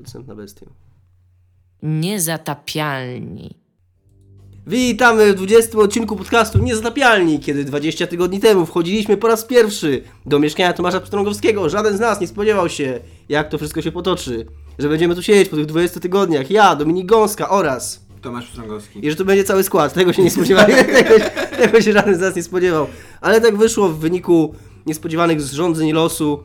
Podstępna bestia. Niezatapialni. Witamy w 20 odcinku podcastu Niezatapialni, kiedy 20 tygodni temu wchodziliśmy po raz pierwszy do mieszkania Tomasza Pstrągowskiego. Żaden z nas nie spodziewał się, jak to wszystko się potoczy. Że będziemy tu siedzieć po tych 20 tygodniach. Ja, Dominik Gąska oraz... Tomasz Pstrągowski. I że to będzie cały skład. Tego się nie spodziewali. tego, się- tego się żaden z nas nie spodziewał. Ale tak wyszło w wyniku niespodziewanych zrządzeń losu,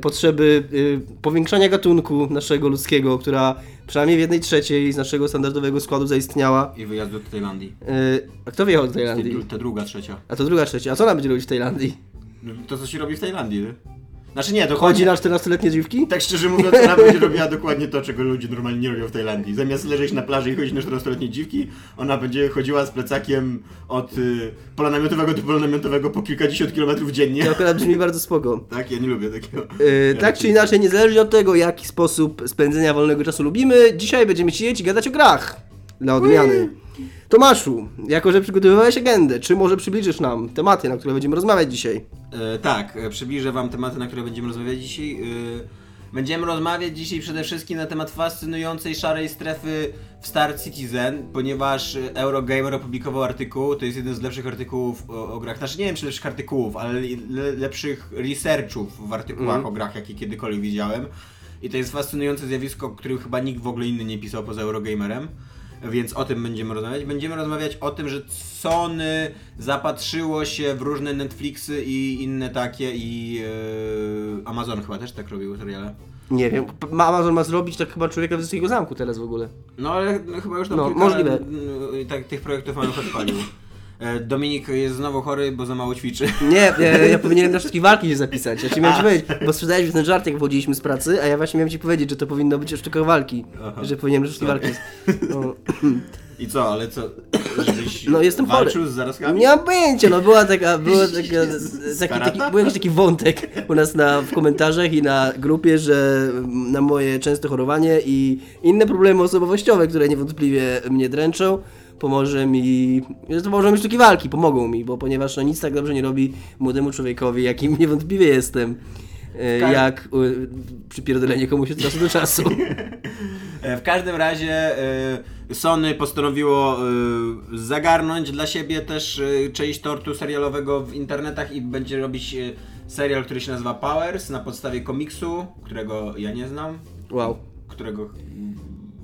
potrzeby y, powiększania gatunku naszego ludzkiego, która przynajmniej w jednej trzeciej z naszego standardowego składu zaistniała. I wyjazd do Tajlandii. Y, A kto wyjechał do Ta, Tajlandii? ta druga, trzecia. A to druga trzecia. A co ona będzie robić w Tajlandii? No, To, co się robi w Tajlandii, nie? Znaczy nie, to Chodzi na 14-letnie dziewki? Tak szczerze mówiąc, ona będzie robiła dokładnie to, czego ludzie normalnie nie robią w Tajlandii. Zamiast leżeć na plaży i chodzić na 14-letnie dziwki, ona będzie chodziła z plecakiem od y, pola namiotowego do pola namiotowego po kilkadziesiąt kilometrów dziennie. To akurat brzmi bardzo spoko. Tak, ja nie lubię takiego. Yy, tak czy inaczej, niezależnie od tego, jaki sposób spędzenia wolnego czasu lubimy, dzisiaj będziemy siedzieć i gadać o grach. Dla odmiany. Tomaszu, jako że przygotowywałeś agendę, czy może przybliżysz nam tematy, na które będziemy rozmawiać dzisiaj? E, tak, e, przybliżę Wam tematy, na które będziemy rozmawiać dzisiaj. E, będziemy rozmawiać dzisiaj przede wszystkim na temat fascynującej szarej strefy w Star Citizen, ponieważ e, Eurogamer opublikował artykuł, to jest jeden z lepszych artykułów o, o grach, znaczy nie wiem czy lepszych artykułów, ale le, lepszych researchów w artykułach Mhm. o grach, jakie kiedykolwiek widziałem. I to jest fascynujące zjawisko, o którym chyba nikt w ogóle inny nie pisał poza Eurogamerem. Więc o tym będziemy rozmawiać. Będziemy rozmawiać o tym, że Sony zapatrzyło się w różne Netflixy i inne takie i e, Amazon chyba też tak robił seriale. Nie wiem, Amazon ma zrobić tak chyba człowieka swojego zamku teraz w ogóle. No ale no, chyba już tam No, kilka, możliwe. n- tak, tych projektów mają odpalił. E, Dominik jest znowu chory, bo za mało ćwiczy. Nie, ja, ja powinienem na wszystkie walki się zapisać. Ja ci miałem ci powiedzieć, bo sprzedałeś ten żart, jak wchodziliśmy z pracy, a ja właśnie miałem ci powiedzieć, że to powinno być sztuka walki. Aha. Że powinienem na wszystkie walki. No. I co, ale co? Żebyś No, jestem chory. walczył z zarazkami? Nie mam pojęcia, no była taka, była taka, taki, taki, był jakiś taki wątek u nas na, w komentarzach i na grupie, że na moje częste chorowanie i inne problemy osobowościowe, które niewątpliwie mnie dręczą, pomoże mi, że to pomożą mi sztuki walki, pomogą mi, bo ponieważ no nic tak dobrze nie robi młodemu człowiekowi, jakim niewątpliwie jestem, e, Ka- jak y, przypierdolenie komuś od czasu do czasu. E, W każdym razie e, Sony postanowiło zagarnąć dla siebie też część tortu serialowego w internetach i będzie robić serial, który się nazywa Powers na podstawie komiksu, którego ja nie znam, Wow, którego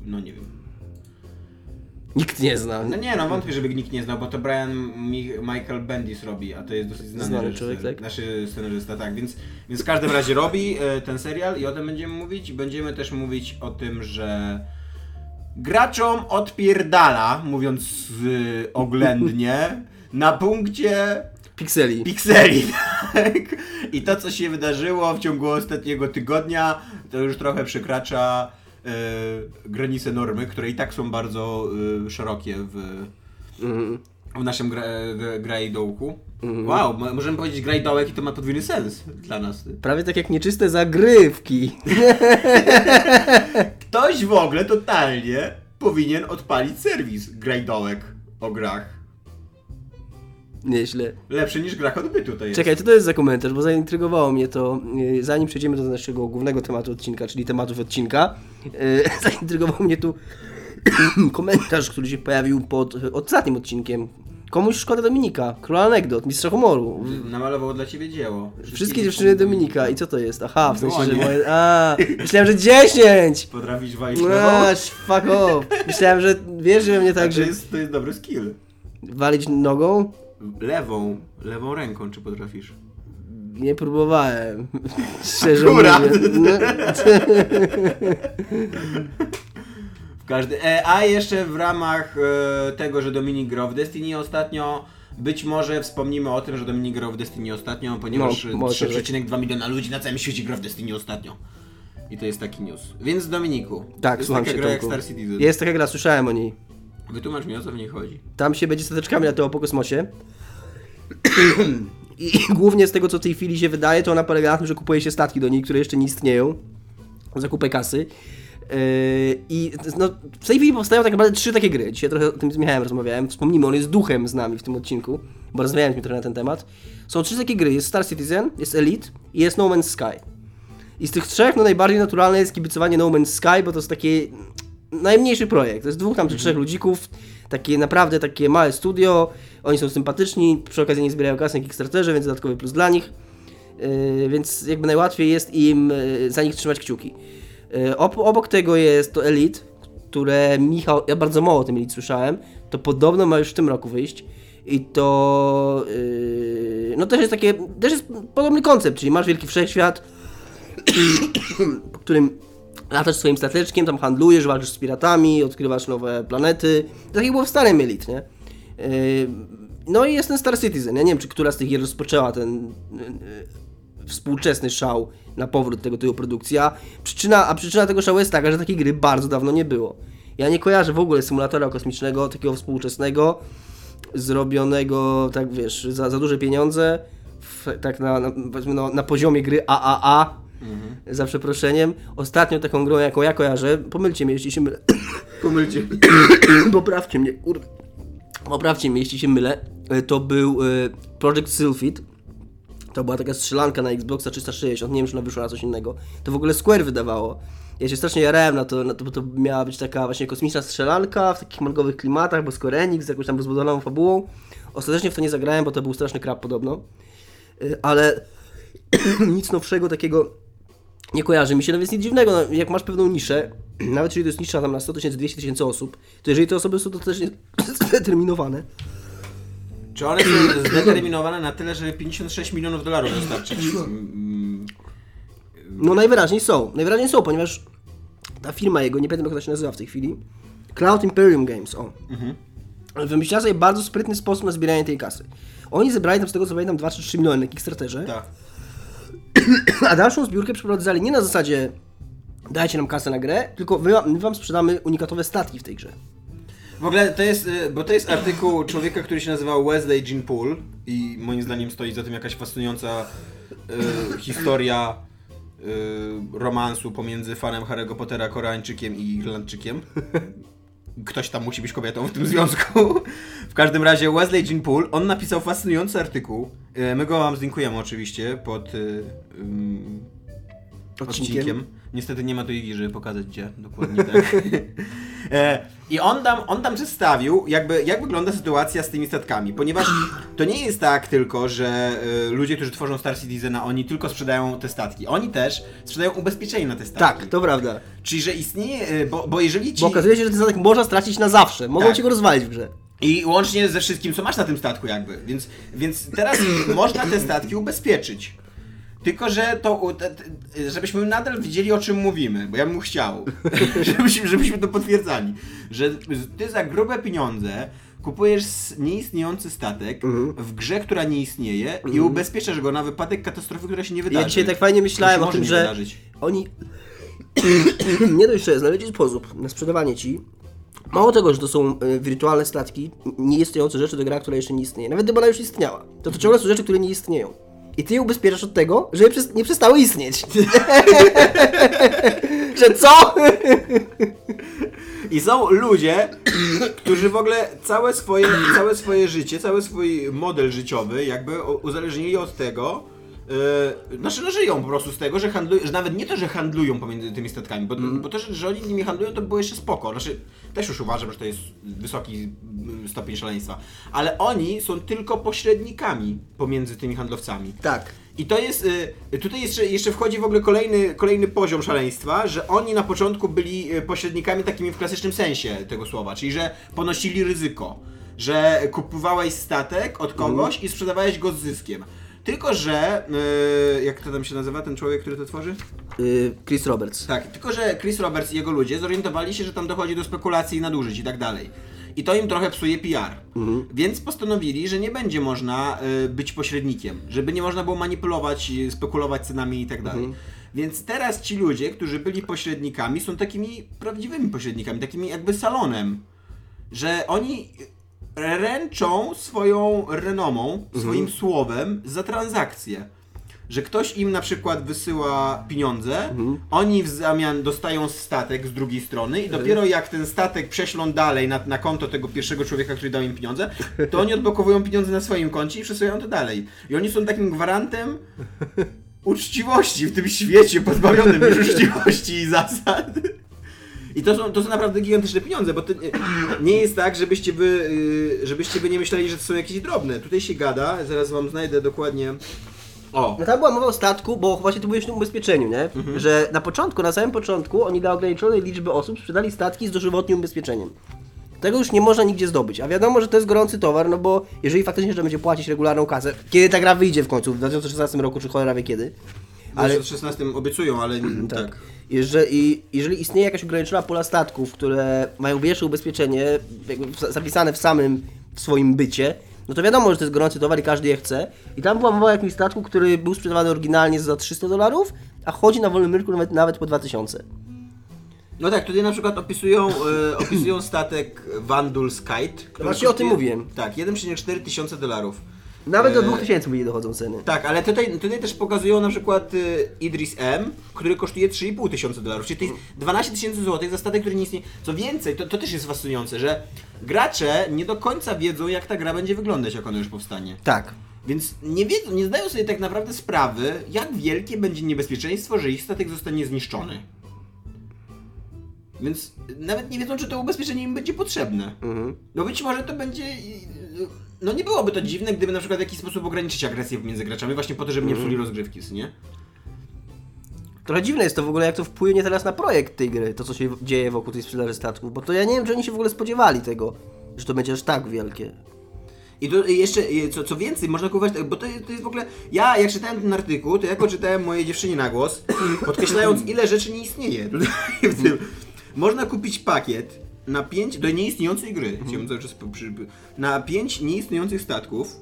no nie wiem. Nikt nie zna. No nie, no wątpię, żeby nikt nie znał, bo to Brian Mi Michael Bendis robi, a to jest dosyć znany, Znany człowiek, tak? Naszy scenarzysta, tak, więc, więc w każdym razie robi e, ten serial i o tym będziemy mówić. Będziemy też mówić o tym, że graczom odpierdala, mówiąc oględnie, na punkcie Pikseli. pikseli, tak? I to, co się wydarzyło w ciągu ostatniego tygodnia, to już trochę przekracza granice normy, które i tak są bardzo e, szerokie w, Mhm. w naszym grajdołku. Mhm. Wow, mo- możemy powiedzieć grajdołek i to ma podwójny sens dla nas. Prawie tak jak nieczyste zagrywki. Ktoś w ogóle totalnie powinien odpalić serwis grajdołek o grach. Nieźle. Lepszy niż grach odbytu to jest. Czekaj, co to jest za komentarz, bo zaintrygowało mnie to, yy, zanim przejdziemy do naszego głównego tematu odcinka, czyli tematów odcinka, yy, zaintrygował mnie tu komentarz, który się pojawił pod ostatnim odcinkiem. Komuś szkoda Dominika, króla anegdot, mistrza humoru. Namalował dla ciebie dzieło. Wszystkie dziewczyny Dominika. I co to jest? Aha, w sensie, że moje... A, myślałem, że 10! Potrafisz walić nogą? fuck off. Myślałem, że wiesz, że mnie tak, to, że jest, to jest dobry skill. walić nogą? Lewą, lewą ręką, czy potrafisz? Nie próbowałem. Szczerze Akurat. mówiąc. No, W każdy... E, a jeszcze w ramach e, tego, że Dominik grał w Destiny ostatnio, być może wspomnimy o tym, że Dominik grał w Destiny ostatnio, ponieważ No, no, może tak. 3,2 miliona ludzi na całym świecie gra w Destiny ostatnio. I to jest taki news. Więc Dominiku, Tak, jest słucham taka gra jak. Star Citizen. Jest taka gra, słyszałem o niej. Wytłumacz mi o co w niej chodzi. Tam się będzie stateczkami latało po kosmosie. I głównie z tego, co w tej chwili się wydaje, to ona polega na tym, że kupuje się statki do niej, które jeszcze nie istnieją. Za kupę kasy. Yy, I no, w tej chwili powstają tak naprawdę trzy takie gry. Dzisiaj trochę o tym z Michałem rozmawiałem. Wspomnijmy, on jest duchem z nami w tym odcinku, bo rozmawiałem z trochę na ten temat. Są trzy takie gry. Jest Star Citizen, jest Elite i jest No Man's Sky. I z tych trzech, no najbardziej naturalne jest kibicowanie No Man's Sky, bo to jest taki najmniejszy projekt. To jest dwóch tam czy trzech ludzików, takie naprawdę takie małe studio, oni są sympatyczni, przy okazji nie zbierają kasy na Kickstarterze, więc dodatkowy plus dla nich. Yy, więc jakby najłatwiej jest im yy, za nich trzymać kciuki. Yy, ob obok tego jest to Elite, które Michał, ja bardzo mało o tym Elite słyszałem, to podobno ma już w tym roku wyjść. I to no też jest takie, też jest podobny koncept, czyli masz wielki wszechświat, po którym latasz swoim stateczkiem, tam handlujesz, walczysz z piratami, odkrywasz nowe planety. Tak jak było w starym Elite, nie? Yy, no i jest ten Star Citizen. Ja nie wiem, czy która z tych gier rozpoczęła ten yy, współczesny szał na powrót tego typu produkcji. A przyczyna, a przyczyna tego szału jest taka, że takiej gry bardzo dawno nie było. Ja nie kojarzę w ogóle symulatora kosmicznego, takiego współczesnego, zrobionego, tak wiesz, za, za duże pieniądze, w, tak na, na, na poziomie gry AAA, za przeproszeniem. Ostatnią taką grą, jaką ja kojarzę, pomylcie mnie, jeśli się mylę. Pomylcie. Poprawcie mnie, kurde. Poprawcie mnie, jeśli się mylę. E, To był e, Project Sylphid. To była taka strzelanka na Xboxa 360, nie wiem, czy ona wyszła na coś innego. To w ogóle Square wydawało. Ja się strasznie jarałem na to, na to, bo to miała być taka właśnie kosmiczna strzelanka w takich mangowych klimatach, bo Square Enix z jakąś tam rozbudowaną fabułą. Ostatecznie w to nie zagrałem, bo to był straszny krab podobno. Y, Ale nic nowszego takiego nie kojarzy mi się, no więc nic dziwnego, no, jak masz pewną niszę, nawet jeżeli to jest nisza tam na 100 tysięcy, 200 tysięcy osób, to jeżeli te osoby są dostatecznie zdeterminowane, Czy one są zdeterminowane na tyle, żeby 56 milionów dolarów dostarczyć? Mm, No najwyraźniej są. Najwyraźniej są, ponieważ ta firma jego, nie pamiętam jak ona się nazywa w tej chwili, Cloud Imperium Games, o. Wymyśliła sobie bardzo sprytny sposób na zbieranie tej kasy. Oni zebrali tam z tego co pamiętam 2 czy 3 miliony na Kickstarterze, Tak. a dalszą zbiórkę przeprowadzali nie na zasadzie dajcie nam kasę na grę, tylko my, my wam sprzedamy unikatowe statki w tej grze. W ogóle to jest, y, bo to jest artykuł człowieka, który się nazywał Wesley Jean Poole i moim zdaniem stoi za tym jakaś fascynująca y, historia y, romansu pomiędzy fanem Harry'ego Pottera, Koreańczykiem i Irlandczykiem. Ktoś tam musi być kobietą w tym związku. W każdym razie Wesley Jean Poole, on napisał fascynujący artykuł. Y, My go wam zlinkujemy oczywiście pod ym, Odcinkiem. odcinkiem. Niestety nie ma tu Igi, żeby pokazać gdzie dokładnie tak. E, I on tam, on tam przedstawił, jakby, jak wygląda sytuacja z tymi statkami, ponieważ to nie jest tak tylko, że e, ludzie, którzy tworzą Star Citizena, oni tylko sprzedają te statki. Oni też sprzedają ubezpieczenie na te statki. Tak, to prawda. Czyli, że istnieje, e, bo, bo jeżeli ci... Bo okazuje się, że ten statek można stracić na zawsze. Mogą Tak. cię go rozwalić w grze. I łącznie ze wszystkim, co masz na tym statku jakby. Więc, więc teraz można te statki ubezpieczyć. Tylko, że to, żebyśmy nadal wiedzieli o czym mówimy, bo ja bym chciał, żebyśmy, żebyśmy to potwierdzali, że ty za grube pieniądze kupujesz nieistniejący statek w grze, która nie istnieje i ubezpieczasz go na wypadek katastrofy, która się nie wydarzy. Ja dzisiaj tak fajnie myślałem o tym, że wydarzyć. oni nie dość, że znaleźli sposób na sprzedawanie ci. Mało tego, że to są y, wirtualne statki, nieistniejące rzeczy do gra, która jeszcze nie istnieje. Nawet gdyby ona już istniała, to to ciągle są rzeczy, które nie istnieją. I ty je ubezpieczasz od tego, żeby przes- nie przestały istnieć. że co? I są ludzie, którzy w ogóle całe swoje, całe swoje życie, cały swój model życiowy jakby uzależnili od tego, yy, znaczy no żyją po prostu z tego, że handlują, że nawet nie to, że handlują pomiędzy tymi statkami, bo, bo to, że, że oni nimi handlują, to było jeszcze spoko. Znaczy, też już uważam, że to jest wysoki mm, stopień szaleństwa. Ale oni są tylko pośrednikami pomiędzy tymi handlowcami. Tak. I to jest, y, tutaj jeszcze, jeszcze wchodzi w ogóle kolejny, kolejny poziom szaleństwa, że oni na początku byli y, pośrednikami takimi w klasycznym sensie tego słowa, czyli że ponosili ryzyko, że kupowałeś statek od kogoś i sprzedawałeś go z zyskiem. Tylko, że, y, jak to tam się nazywa, ten człowiek, który to tworzy? Y, Chris Roberts. Tak, tylko że Chris Roberts i jego ludzie zorientowali się, że tam dochodzi do spekulacji i nadużyć i tak dalej. I to im trochę psuje PR. Więc postanowili, że nie będzie można y, być pośrednikiem, żeby nie można było manipulować, y, spekulować cenami i tak dalej. Więc teraz ci ludzie, którzy byli pośrednikami, są takimi prawdziwymi pośrednikami, takimi jakby salonem, że oni ręczą swoją renomą, swoim słowem za transakcję. Że ktoś im na przykład wysyła pieniądze, oni w zamian dostają statek z drugiej strony i dopiero jak ten statek prześlą dalej na, na konto tego pierwszego człowieka, który dał im pieniądze, to oni odblokowują pieniądze na swoim koncie i przesyłają to dalej. I oni są takim gwarantem uczciwości w tym świecie pozbawionym już uczciwości i zasad. I to są, to są naprawdę gigantyczne pieniądze, bo to nie, nie jest tak, żebyście wy, y, żebyście wy nie myśleli, że to są jakieś drobne. Tutaj się gada, zaraz wam znajdę dokładnie. O, No tam była mowa o statku, bo właśnie tu o tym ubezpieczeniu, nie? Że na początku, na samym początku oni dla ograniczonej liczby osób sprzedali statki z dożywotnim ubezpieczeniem. Tego już nie można nigdzie zdobyć, a wiadomo, że to jest gorący towar, no bo jeżeli faktycznie że będzie płacić regularną kasę, kiedy ta gra wyjdzie w końcu, w 2016 roku, czy cholera wie kiedy, ale w 16 obiecują, ale tak. jeżeli, jeżeli istnieje jakaś ograniczona pula statków, które mają większe ubezpieczenie, zapisane w samym w swoim bycie, no to wiadomo, że to jest gorący towar i każdy je chce. I tam była mowa o jakimś statku, który był sprzedawany oryginalnie za 300 dolarów, a chodzi na wolnym rynku nawet, nawet po 2000. No tak, tutaj na przykład opisują, e, opisują statek Vandul's Kite. który Właśnie o tym mówiłem. Tak, 1,4 tysiące dolarów. Nawet do E, 2000 byli dochodzą ceny. Tak, ale tutaj, tutaj też pokazują na przykład y, Idris M, który kosztuje 3,5 tysiąca dolarów, czyli to jest 12 tysięcy złotych za statek, który nie istnieje. Co więcej, to, to też jest fascynujące, że gracze nie do końca wiedzą, jak ta gra będzie wyglądać, jak ona już powstanie. Tak. Więc nie wiedzą, nie zdają sobie tak naprawdę sprawy, jak wielkie będzie niebezpieczeństwo, że ich statek zostanie zniszczony. Więc nawet nie wiedzą, czy to ubezpieczenie im będzie potrzebne. Mhm. No być może to będzie. No nie byłoby to dziwne, gdyby na przykład w jakiś sposób ograniczyć agresję między graczami, właśnie po to, żeby nie psuli rozgrywki, nie? Trochę dziwne jest to w ogóle, jak to wpłynie teraz na projekt tej gry, to co się dzieje wokół tej sprzedaży statków, bo to ja nie wiem, czy oni się w ogóle spodziewali tego, że to będzie aż tak wielkie. I to jeszcze, co, co więcej, można kupować, bo to, to jest w ogóle, ja jak czytałem ten artykuł, to jako czytałem mojej dziewczynie na głos, podkreślając ile rzeczy nie istnieje tutaj w tym. Można kupić pakiet na 5, do nieistniejącej gry, chciałbym cały czas przy, na 5 nieistniejących statków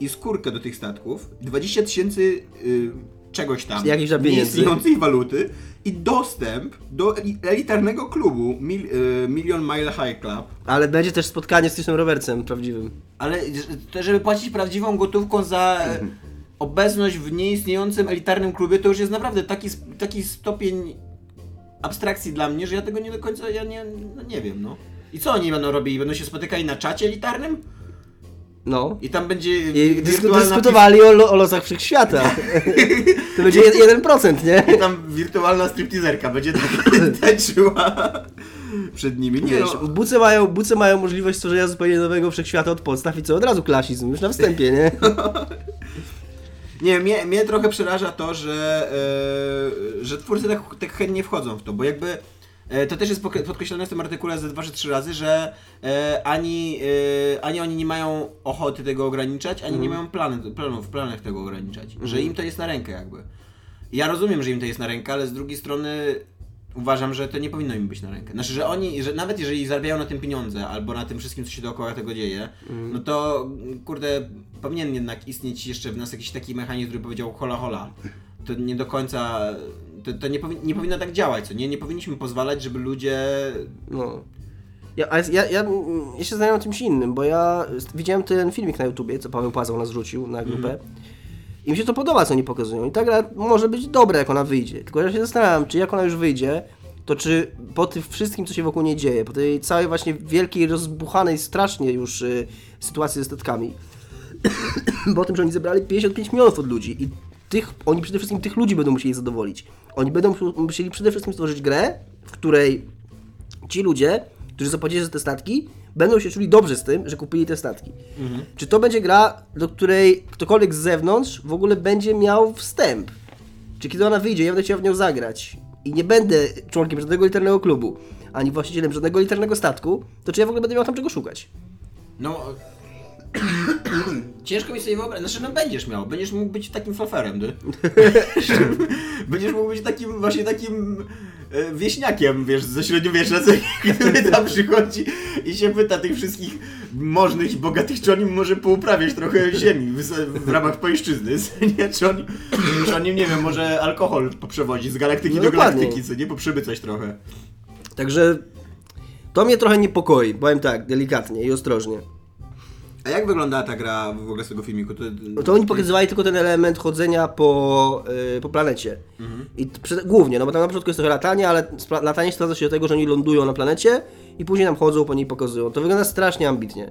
i skórkę do tych statków, 20 tysięcy y, czegoś tam, pieniędzy. nieistniejącej waluty i dostęp do eli- elitarnego klubu Mil, y, Million Mile High Club, Ale będzie też spotkanie z Chrisem Robertsem prawdziwym. ale to, żeby płacić prawdziwą gotówką za e, obecność w nieistniejącym elitarnym klubie, to już jest naprawdę taki, taki stopień abstrakcji dla mnie, że ja tego nie do końca, ja nie, no nie wiem, no. I co oni będą robili? Będą się spotykali na czacie elitarnym? No. I tam będzie I dysku, dyskutowali o, lo, o losach wszechświata. to będzie jed- 1%, nie? I tam wirtualna stripteaserka będzie tak tańczyła przed nimi. Nie Wiesz, no, buce mają, buce mają możliwość stworzenia zupełnie nowego wszechświata od podstaw i co od razu klasizm, już na wstępie, nie? Nie, mnie, mnie trochę przeraża to, że, e, że twórcy tak, tak chętnie wchodzą w to, bo jakby e, to też jest podkreślone w tym artykule ze dwa czy trzy razy, że e, ani, e, ani oni nie mają ochoty tego ograniczać, ani nie mają plany, planów w planach tego ograniczać. Że im to jest na rękę jakby. Ja rozumiem, że im to jest na rękę, ale z drugiej strony uważam, że to nie powinno im być na rękę. Znaczy, że oni, że nawet jeżeli zarabiają na tym pieniądze, albo na tym wszystkim, co się dookoła tego dzieje, no to kurde, powinien jednak istnieć jeszcze w nas jakiś taki mechanizm, który powiedział hola hola. To nie do końca, to, to nie, powi nie powinno tak działać, co nie? Nie powinniśmy pozwalać, żeby ludzie... No. Ja, a ja, ja, ja się zastanawiam czymś innym, bo ja widziałem ten filmik na YouTubie, co Paweł Płazał nas rzucił na grupę. I mi się to podoba, co oni pokazują. I ta gra może być dobra, jak ona wyjdzie. Tylko ja się zastanawiam, czy jak ona już wyjdzie, to czy po tym wszystkim, co się wokół niej dzieje, po tej całej właśnie wielkiej, rozbuchanej strasznie już y, sytuacji ze statkami, bo o tym, że oni zebrali 55 milionów od ludzi i tych, oni przede wszystkim tych ludzi będą musieli zadowolić. Oni będą musieli przede wszystkim stworzyć grę, w której ci ludzie, którzy zapłacili za te statki, będą się czuli dobrze z tym, że kupili te statki. Czy to będzie gra, do której ktokolwiek z zewnątrz w ogóle będzie miał wstęp? Czy kiedy ona wyjdzie, ja będę chciał w nią zagrać i nie będę członkiem żadnego liternego klubu, ani właścicielem żadnego liternego statku, to czy ja w ogóle będę miał tam czego szukać? No... Ciężko mi sobie wyobrazić, znaczy no będziesz miał, będziesz mógł być takim flaferem, ty. będziesz mógł być takim, właśnie takim wieśniakiem, wiesz, ze średniowiecza, który tam przychodzi i się pyta tych wszystkich możnych i bogatych, czy oni może pouprawiać trochę ziemi w, w ramach pańszczyzny, nie? Czy oni, czy oni, nie wiem, może alkohol poprzewozić z galaktyki No do galaktyki, co nie? Poprzybycać trochę. Także to mnie trochę niepokoi, powiem tak, delikatnie i ostrożnie. A jak wyglądała ta gra w ogóle z tego filmiku? To, No to oni pokazywali tylko ten element chodzenia po, y, po planecie. I t- przed, głównie, no bo tam na początku jest trochę latanie, ale latanie sprowadza się do tego, że oni lądują na planecie i później nam chodzą po niej pokazują. To wygląda strasznie ambitnie.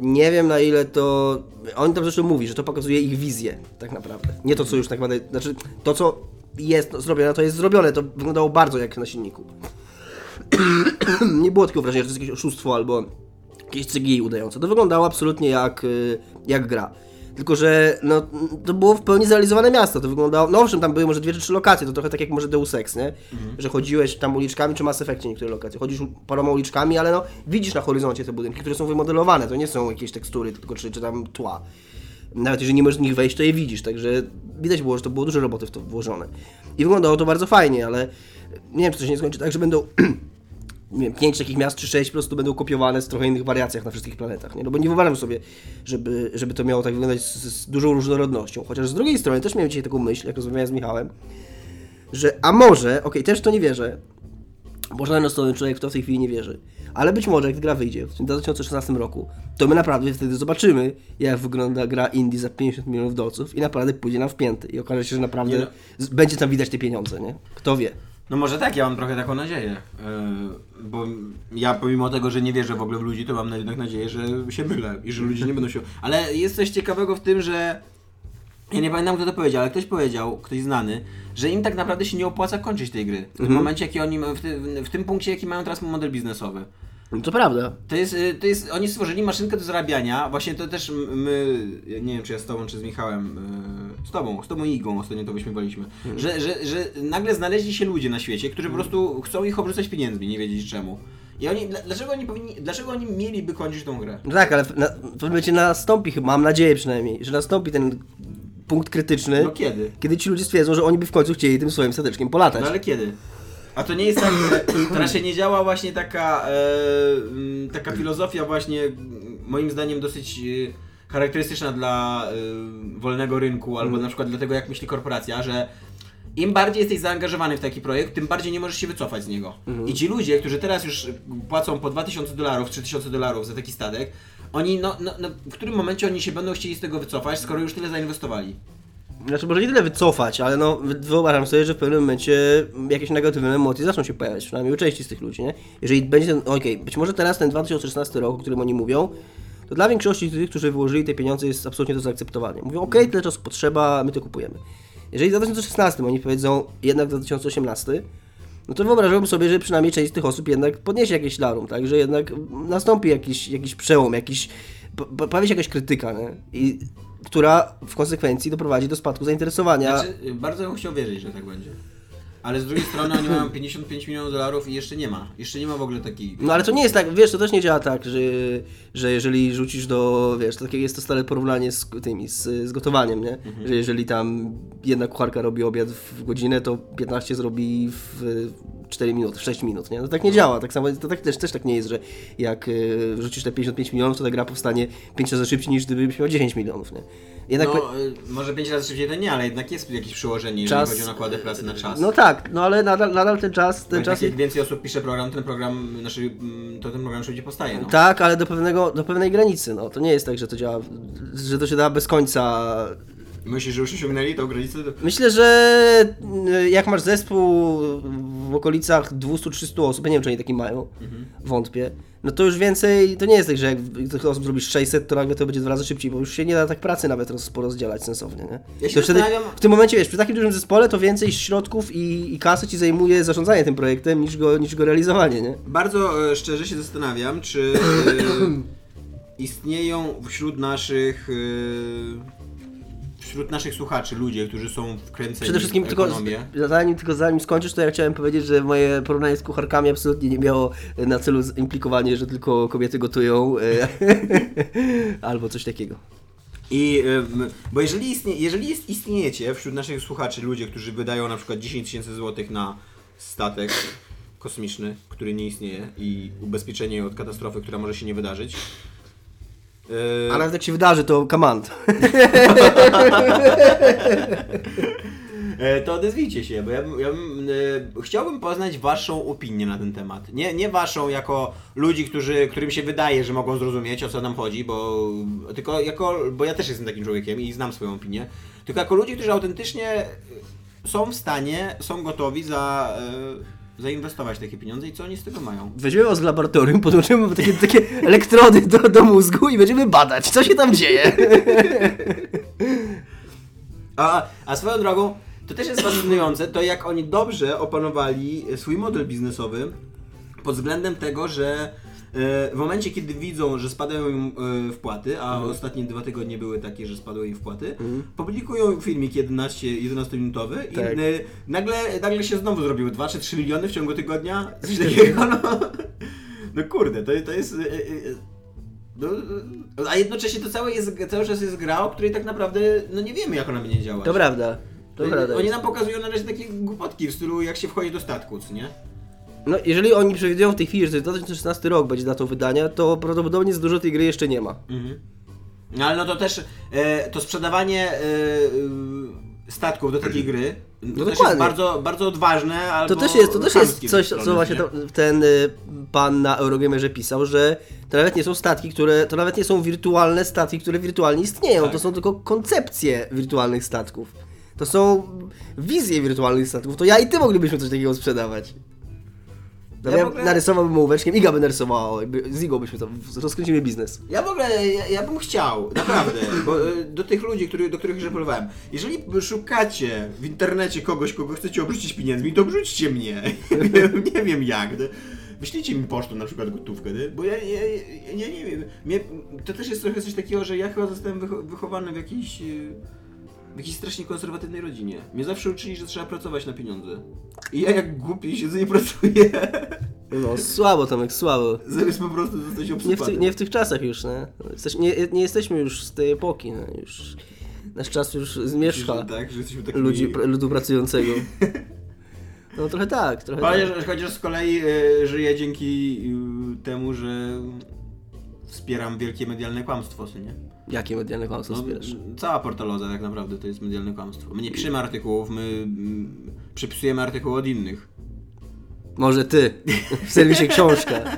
nie wiem na ile to. On tam zresztą mówi, że to pokazuje ich wizję, tak naprawdę. Nie to, co już tak naprawdę. Znaczy, to, co jest zrobione, to jest zrobione. To wyglądało bardzo jak na silniku. nie było takiego wrażenia, że to jest jakieś oszustwo albo jakieś CGI udające. To wyglądało absolutnie jak, y, jak gra. Tylko, że no, to było w pełni zrealizowane miasto. To wyglądało. No owszem, tam były może dwie czy trzy lokacje, to trochę tak jak może Deus Ex, nie? Że chodziłeś tam uliczkami, czy Mass Effectie niektóre lokacje. Chodzisz paroma uliczkami, ale no widzisz na horyzoncie te budynki, które są wymodelowane. To nie są jakieś tekstury, tylko czy, czy tam tła. Nawet jeżeli nie możesz w nich wejść, to je widzisz. Także widać było, że to było dużo roboty w to włożone. I wyglądało to bardzo fajnie, ale nie wiem, czy to się nie skończy tak, że będą wiem, pięć takich miast czy sześć po prostu będą kopiowane z trochę innych wariacjach na wszystkich planetach, nie? No bo nie wyobrażam sobie, żeby, żeby to miało tak wyglądać z, z dużą różnorodnością. Chociaż z drugiej strony też miałem dzisiaj taką myśl, jak rozmawiałem z Michałem, że a może, okej, też w to nie wierzę, bo żaden rozsądny człowiek w to w tej chwili nie wierzy, ale być może jak gra wyjdzie w tym 2016 roku, to my naprawdę wtedy zobaczymy, jak wygląda gra indie za 50 milionów dolców i naprawdę pójdzie nam w pięty i okaże się, że naprawdę Nie no. będzie tam widać te pieniądze, nie? Kto wie. No może tak, ja mam trochę taką nadzieję. Yy, bo ja pomimo tego, że nie wierzę w ogóle w ludzi, to mam jednak nadzieję, że się mylę i że ludzie nie będą się... Ale jest coś ciekawego w tym, że... Ja nie pamiętam kto to powiedział, ale ktoś powiedział, ktoś znany, że im tak naprawdę się nie opłaca kończyć tej gry. W tym momencie, jaki oni w, ty, w tym punkcie, jaki mają teraz model biznesowy. No to prawda. To jest, y, to jest, oni stworzyli maszynkę do zarabiania, właśnie to też my, nie wiem czy ja z tobą, czy z Michałem, y, z tobą, z tobą i Igą ostatnio to wyśmiewaliśmy, że, że, że nagle znaleźli się ludzie na świecie, którzy po prostu chcą ich obrzucać pieniędzmi, nie wiedzieć czemu. I oni, dla- dlaczego oni powinni, dlaczego oni mieliby kończyć tą grę? No tak, ale na, w pewnym momencie nastąpi, chyba, mam nadzieję przynajmniej, że nastąpi ten punkt krytyczny, No kiedy? kiedy ci ludzie stwierdzą, że oni by w końcu chcieli tym swoim stateczkiem polatać. No ale kiedy? A to nie jest tak, że to raczej nie działa właśnie taka, e, mm, taka filozofia właśnie, mm, moim zdaniem dosyć e, charakterystyczna dla e, wolnego rynku, albo na przykład dla tego, jak myśli korporacja, że im bardziej jesteś zaangażowany w taki projekt, tym bardziej nie możesz się wycofać z niego. I ci ludzie, którzy teraz już płacą po 2000 dolarów, 3000 dolarów za taki statek, oni, no, no, no, w którym momencie oni się będą chcieli z tego wycofać, skoro już tyle zainwestowali? Znaczy, może nie tyle wycofać, ale no, wy- wyobrażam sobie, że w pewnym momencie jakieś negatywne emocje zaczną się pojawiać, przynajmniej u części z tych ludzi, nie? Jeżeli będzie ten, okej, być może teraz ten 2016 rok, o którym oni mówią, to dla większości tych, którzy wyłożyli te pieniądze jest absolutnie do zaakceptowania. Mówią, okej, tyle czasu potrzeba, my to kupujemy. Jeżeli w 2016 oni powiedzą jednak 2018, no to wyobrażałbym sobie, że przynajmniej część z tych osób jednak podniesie jakieś larum, tak? Że jednak nastąpi jakiś, jakiś przełom, jakiś, po- po- pojawi się jakaś krytyka, nie? I, która w konsekwencji doprowadzi do spadku zainteresowania. Znaczy, bardzo bym chciał wierzyć, że tak będzie. Ale z drugiej strony oni mają 55 milionów dolarów i jeszcze nie ma. Jeszcze nie ma w ogóle takiej. No ale to nie jest tak, wiesz, to też nie działa tak, że, że jeżeli rzucisz do, wiesz, to takie jest to stare porównanie z tymi, z, z gotowaniem, nie? Że jeżeli tam jedna kucharka robi obiad w godzinę, to 15 zrobi w 4 minuty, w 6 minut, nie? No tak nie działa, tak samo, to tak, też, też tak nie jest, że jak y, wrzucisz te 55 milionów, to ta gra powstanie 5 razy szybciej niż gdybyś miał 10 milionów, nie? Jednak No, y, może 5 razy szybciej to nie, ale jednak jest jakieś przełożenie, jeżeli Czas- chodzi o nakłady pracy na czas. no tak, no ale nadal, nadal ten czas, ten czas jak więcej osób pisze program, ten program, znaczy, mm, to ten program szybciej powstaje. No. Tak, ale do, pewnego, do pewnej granicy. No. To nie jest tak, że to działa, że to się da bez końca. Myślisz, że już osiągnęli tą granicę? Myślę, że y, jak masz zespół w okolicach 200-300 osób, ja nie wiem, czy oni taki mają, wątpię, no to już więcej, to nie jest tak, że jak tych osób zrobisz 600, to nagle to będzie dwa razy szybciej, bo już się nie da tak pracy nawet roz, porozdzielać sensownie, nie? Ja to wtedy, w tym momencie, wiesz, przy takim dużym zespole to więcej środków i, i kasy ci zajmuje zarządzanie tym projektem niż go, niż go realizowanie, nie? Bardzo e, szczerze się zastanawiam, czy e, istnieją wśród naszych e, wśród naszych słuchaczy ludzie, którzy są wkręceni Przede wszystkim w tylko, ekonomię. zanim, tylko zanim skończysz, to ja chciałem powiedzieć, że moje porównanie z kucharkami absolutnie nie miało na celu implikowanie, że tylko kobiety gotują e, albo coś takiego. I, bo jeżeli, istnie, jeżeli jest, istniejecie wśród naszych słuchaczy ludzie, którzy wydają na przykład 10 tysięcy złotych na statek kosmiczny, który nie istnieje i ubezpieczenie od katastrofy, która może się nie wydarzyć. Yy, A nawet jak się wydarzy, to command. E, to odezwijcie się, bo ja, bym- ja bym, e, chciałbym poznać waszą opinię na ten temat. Nie, nie waszą jako ludzi, którzy, którym się wydaje, że mogą zrozumieć o co nam chodzi, bo tylko jako, bo ja też jestem takim człowiekiem i znam swoją opinię, tylko jako ludzi, którzy autentycznie są w stanie, są gotowi za, zainwestować takie pieniądze i co oni z tego mają? Weźmiemy was z laboratorium, podłączymy takie, takie elektrody do, do mózgu i będziemy badać, co się tam dzieje. A, a swoją drogą, to też jest fascynujące, to jak oni dobrze opanowali swój model biznesowy pod względem tego, że w momencie, kiedy widzą, że spadają im e, wpłaty, a ostatnie dwa tygodnie były takie, że spadły im wpłaty, publikują filmik 11, 11-minutowy i Tak. e, nagle, nagle się znowu zrobiły 2 czy 3 miliony w ciągu tygodnia. Coś takiego, no. No kurde, to, to jest... e, e, e, no, a jednocześnie to całe jest, cały czas jest gra, o której tak naprawdę no nie wiemy, jak ona będzie działać. To prawda. To Oni- prawda. Oni nam pokazują na razie takie głupotki w stylu, jak się wchodzi do statku, co nie? No, jeżeli oni przewidują w tej chwili, że 2016 rok będzie datą wydania, to prawdopodobnie za dużo tej gry jeszcze nie ma. Mhm. No ale no to też e, to sprzedawanie e, e, statków do takiej gry to No też jest bardzo, bardzo odważne albo To też jest, to też jest z coś, co właśnie to, ten y, pan na Eurogamerze pisał, że to nawet nie są statki, które, to nawet nie są wirtualne statki, które wirtualnie istnieją, Tak. to są tylko koncepcje wirtualnych statków. To są wizje wirtualnych statków. To ja i ty moglibyśmy coś takiego sprzedawać. No Ja ja ogóle- narysowałbym ołóweczkiem, Iga by narysowała, z Igą byśmy to, rozkręcimy biznes. Ja w ogóle, ja, ja bym chciał, naprawdę, bo e, do tych ludzi, który, do których już apelowałem, jeżeli szukacie w internecie kogoś, kogo chcecie obrzucić pieniędzmi, to obrzućcie mnie. nie, wiem, jak. no. Wyślijcie mi pocztą na przykład gotówkę, nie? bo ja, ja, ja, ja nie wiem. To też jest trochę coś takiego, że ja chyba zostałem wycho- wychowany w jakiejś, e, w jakiejś strasznie konserwatywnej rodzinie. Mnie zawsze uczyli, że trzeba pracować na pieniądze. I ja jak głupi siedzę i pracuję, No słabo Tomek, słabo. zamiast po prostu zostać Nie w, obsypany. ty, nie w tych czasach już, nie? Jesteś, nie? Nie jesteśmy już z tej epoki, nie? Już, nasz czas już zmierzcha Że tak, że jesteśmy takimi... ludzi, ludu pracującego. No trochę tak, trochę Chociaż, tak. chociaż z kolei y, żyję dzięki y, temu, że wspieram wielkie medialne kłamstwo, co nie? Jakie medialne kłamstwo No, wspierasz? cała portaloza tak naprawdę to jest medialne kłamstwo. My nie piszemy artykułów, my mm, przepisujemy artykuły od innych. Może ty, w serwisie książka.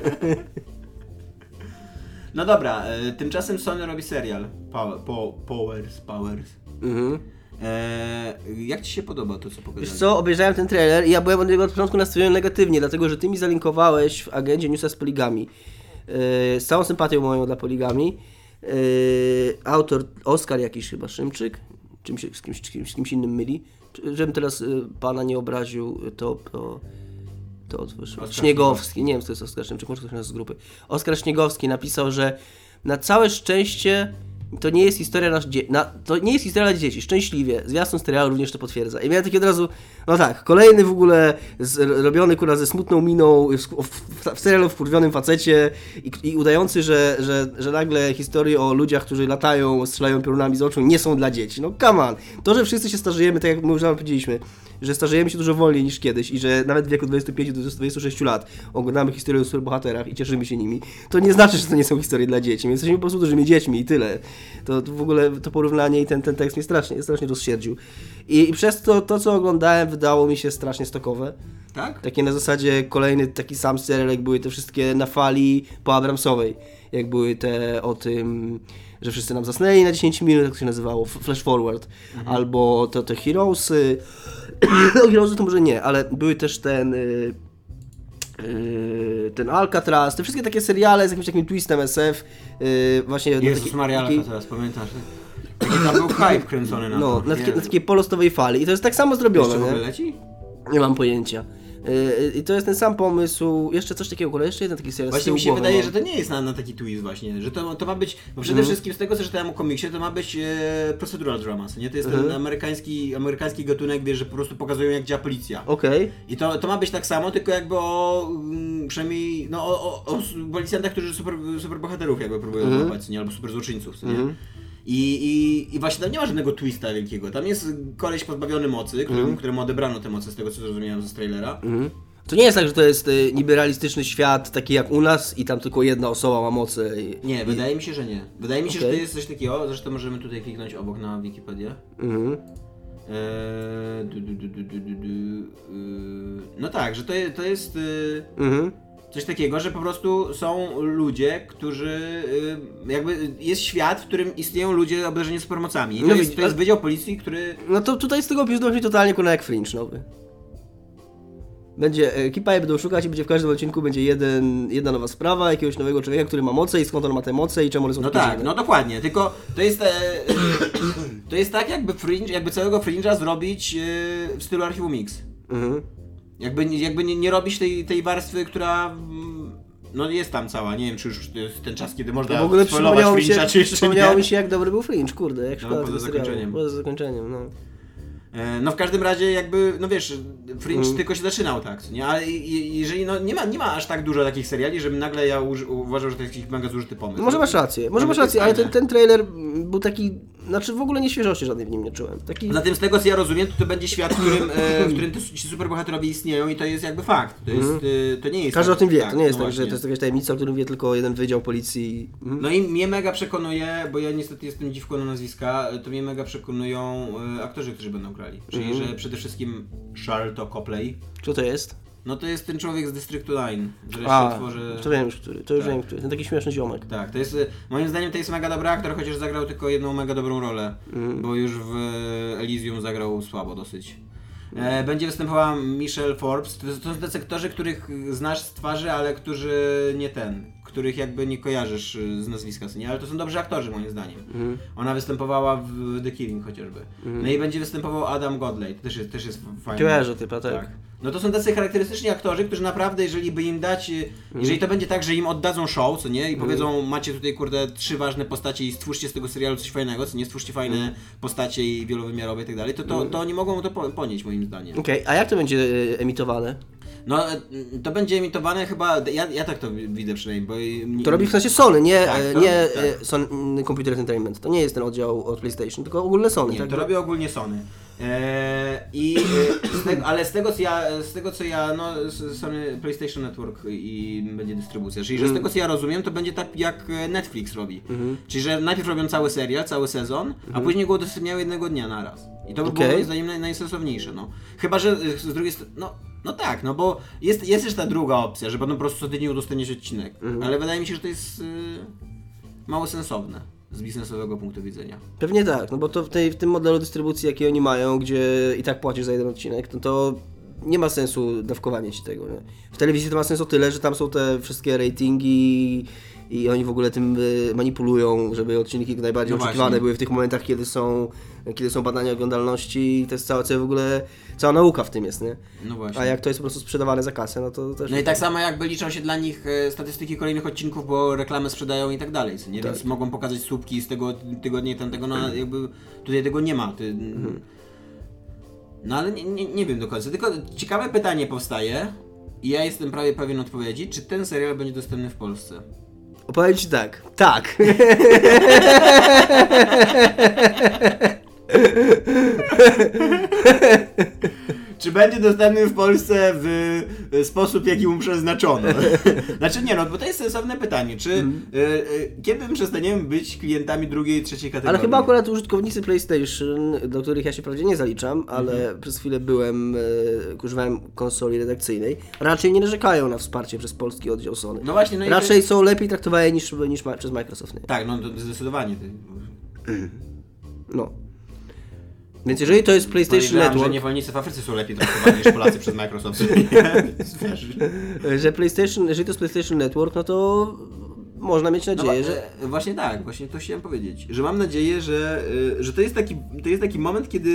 No dobra, y, tymczasem Sony robi serial Power, po, Powers, Powers. Mhm. E, jak Ci się podoba to, co pokazali? Wiesz co, obejrzałem ten trailer i ja byłem od niego od początku nastawiony negatywnie, dlatego że ty mi zalinkowałeś w agendzie newsa z poligami. Yy, z całą sympatią moją dla poligami. Yy, autor Oskar jakiś chyba Szymczyk, czym się, z, kimś, z, kimś, innym myli. Żebym teraz y, pana nie obraził, to... to to Śniegowski, nie wiem, co to jest Oskar Szymczyk, może ktoś nas z grupy. Oskar Śniegowski napisał, że na całe szczęście to nie jest historia na, dzie- na to nie jest historia dla dzieci. Szczęśliwie. Zwiastun serialu również to potwierdza. I miałem takie od razu, no tak, kolejny w ogóle z, robiony kurwa ze smutną miną w, w, w serialu w kurwionym facecie i, i udający, że, że, że nagle historie o ludziach, którzy latają, strzelają piorunami z oczu nie są dla dzieci. No come on. To, że wszyscy się starzejemy, tak jak my już powiedzieliśmy, że starzejemy się dużo wolniej niż kiedyś i że nawet w wieku 25-26 lat oglądamy historie o superbohaterach i cieszymy się nimi, to nie znaczy, że to nie są historie dla dzieci. My jesteśmy po prostu dużymi dziećmi i tyle. To, to w ogóle to porównanie i ten, ten tekst mnie strasznie, strasznie rozsierdził. I, I przez to, to, co oglądałem, wydało mi się strasznie stokowe. Tak? Takie na zasadzie kolejny taki sam serial, jak były te wszystkie na fali po Abramsowej. Jak były te o tym, że wszyscy nam zasnęli na 10 minut, jak to się nazywało, Flash Forward. Albo to te Heroesy. Heroesy to może nie, ale były też ten... y, y, ten Alcatraz, te wszystkie takie seriale z jakimś takim twistem SF, y, właśnie Jezus taki- Maria, taki- Alka teraz pamiętasz? Jaki tam był hype kręcony na no, to. na, takie, na takiej polostowej fali. I to jest tak samo zrobione, Jeszcze nie? leci? Nie mam pojęcia. Yy, I to jest ten sam pomysł. Jeszcze coś takiego, ale jeszcze jeden taki serial. Właśnie mi się wydaje, że to nie jest na, na taki twist właśnie, że to, to ma być, bo przede Mhm. wszystkim z tego co czytałem o komiksie, to ma być e, procedural dramas, nie? To jest ten Mhm. amerykański, amerykański gatunek, wiesz, że po prostu pokazują jak działa policja. Okej. I to, to ma być tak samo, tylko jakby o, mm, przynajmniej, no o, o, o policjantach, którzy super, super bohaterów jakby próbują złapać, nie? Albo super złoczyńców, nie? Mhm. I, i, I właśnie tam nie ma żadnego twista wielkiego. Tam jest koleś pozbawiony mocy, któremu, Mhm. któremu odebrano te moce z tego co zrozumiałem z trailera. Mhm. To nie jest tak, że to jest y, niby realistyczny świat, taki jak u nas i tam tylko jedna osoba ma moce. I, Nie, i, wydaje mi się, że nie. Wydaje mi się, że Okej. to jest coś takiego, zresztą możemy tutaj kliknąć obok na Wikipedię. Mhm. Eee, du, du, du, du, du, du, du, yy, no tak, że to, je, to jest yy, Mhm. Coś takiego, że po prostu są ludzie, którzy yy, jakby jest świat, w którym istnieją ludzie obdarzeni supermocami. I to, No jest, to jest wydział policji, który... No to tutaj z tego brzmi totalnie kurwa jak Fringe nowy. Będzie, ekipa je będą szukać i będzie w każdym odcinku będzie jeden, jedna nowa sprawa, jakiegoś nowego człowieka, który ma moce i skąd on ma te moce i czemu one są No tak, no dokładnie, tylko to jest e, to jest tak jakby fringe, jakby całego fringe'a zrobić e, w stylu Archiwum Mix. Mhm. Jakby, jakby nie, nie robić tej, tej warstwy, która mm, no jest tam cała, nie wiem czy już jest ten czas, kiedy można w ogóle przypomniało mi, się, czy jeszcze przypomniało nie. mi się, jak dobry był Fringe, kurde, jak No, szkoda poza tego serialu. zakończeniem. Poza zakończeniem, no. E, No w każdym razie jakby, no wiesz, Fringe Mm. tylko się zaczynał tak, nie? Ale jeżeli, no nie ma, nie ma aż tak dużo takich seriali, żebym nagle ja uży, uważał, że to jest jakiś mega zużyty pomysł. No może masz rację, może Nawet masz rację, ale ten, ten trailer był taki, znaczy w ogóle nie świeżości żadnej w nim nie czułem. Taki, Zatem z tego co ja rozumiem, to, to będzie świat, w którym, e, w którym ci superbohaterowie istnieją i to jest jakby fakt. To, jest, e, to nie jest każdy o tak- tym wie, tak, to nie jest no tak, że właśnie. to jest jakaś tajemnica, o którym wie tylko jeden wydział policji. Mhm. No i mnie mega przekonuje, bo ja niestety jestem dziwką na nazwiska, to mnie mega przekonują e, aktorzy, którzy będą grali. Czyli, Mhm. że przede wszystkim Charlton Copley, Kto to jest? No to jest ten człowiek z Districtu 9, że A, się tworzy... to wiem już który, to już Tak. wiem który, ten taki śmieszny ziomek. Tak, to jest, moim zdaniem to jest mega dobry aktor, chociaż zagrał tylko jedną mega dobrą rolę, Mhm. bo już w Elysium zagrał słabo dosyć. E, będzie występowała Michelle Forbes, to, to są tacy aktorzy, których znasz z twarzy, ale którzy nie ten, których jakby nie kojarzysz y, z nazwiska, co nie? Ale to są dobrzy aktorzy moim zdaniem. Mhm. Ona występowała w The Killing chociażby. No i będzie występował Adam Godley, to też jest, też jest fajny. Kojarzę typa, tak. No to są tacy charakterystyczni aktorzy, którzy naprawdę, jeżeli by im dać, y, jeżeli to będzie tak, że im oddadzą show, co nie, i powiedzą, macie tutaj kurde trzy ważne postacie i stwórzcie z tego serialu coś fajnego, co nie, stwórzcie fajne postacie i wielowymiarowe i tak dalej, to, to, to oni mogą to po- ponieść moim zdaniem. Okej, a jak to będzie e, emitowane? No e, to będzie emitowane chyba, ja, ja tak to widzę przynajmniej, bo... y, To robi w sensie Sony, nie, Tak, to- nie tak. Sony Computer Entertainment. To nie jest ten oddział od PlayStation, tylko ogólne Sony, Nie, tak? to robi ogólnie Sony. Eee, i, e, z tego, ale z tego co ja, z tego co ja, no Sony PlayStation Network i będzie dystrybucja, czyli że z tego co ja rozumiem, to będzie tak jak e, Netflix robi. Mhm. Czyli że najpierw robią cały serial, cały sezon, a później go udostępniają jednego dnia naraz. I to by było Okej. moim zdaniem naj, najsensowniejsze, no. Chyba, że e, z drugiej strony, no, no tak, no bo jest, jest też ta druga opcja, że będą po prostu co tydzień udostępniać odcinek. Mhm. Ale wydaje mi się, że to jest e, mało sensowne z biznesowego punktu widzenia. Pewnie tak, no bo to w, tej, w tym modelu dystrybucji, jaki oni mają, gdzie i tak płacisz za jeden odcinek, no to nie ma sensu dawkowanie ci tego. Nie? W telewizji to ma sens o tyle, że tam są te wszystkie ratingi i oni w ogóle tym y, manipulują, żeby odcinki najbardziej No oczekiwane właśnie. były w tych momentach, kiedy są, kiedy są badania oglądalności i to jest cała, cała w ogóle, cała nauka w tym jest, nie? No właśnie. A jak to jest po prostu sprzedawane za kasę, no to też... No i tak samo jakby liczą się dla nich e, statystyki kolejnych odcinków, bo reklamy sprzedają i tak dalej, co nie? Więc Tak. mogą pokazać słupki z tego tygodnia i tamtego, no jakby tutaj tego nie ma. Ty... No ale nie, nie, nie wiem do końca, tylko ciekawe pytanie powstaje i ja jestem prawie pewien odpowiedzi, czy ten serial będzie dostępny w Polsce? Opowiem ci tak, tak. Czy będzie dostępny w Polsce w sposób, jaki mu przeznaczono? znaczy nie no, bo to jest sensowne pytanie, czy Mhm. e, e, kiedy my przestaniemy być klientami drugiej i trzeciej kategorii? Ale chyba akurat użytkownicy PlayStation, do których ja się prawdzie nie zaliczam, ale Mhm. przez chwilę byłem, e, używałem konsoli redakcyjnej, raczej nie narzekają na wsparcie przez polski oddział Sony. No właśnie, no raczej są lepiej traktowane niż, niż ma, przez Microsoft. Nie? Tak, no to zdecydowanie. No. Więc jeżeli to jest PlayStation Podejrzewam, że Network, niewolnicy w Afryce są lepiej traktowani niż Polacy przez Microsoft. Że PlayStation, jeżeli to jest PlayStation Network, no to można mieć no, nadzieję, wa- że... e, Właśnie tak, właśnie to chciałem powiedzieć. Że mam nadzieję, że, e, że to, jest taki, to jest taki moment, kiedy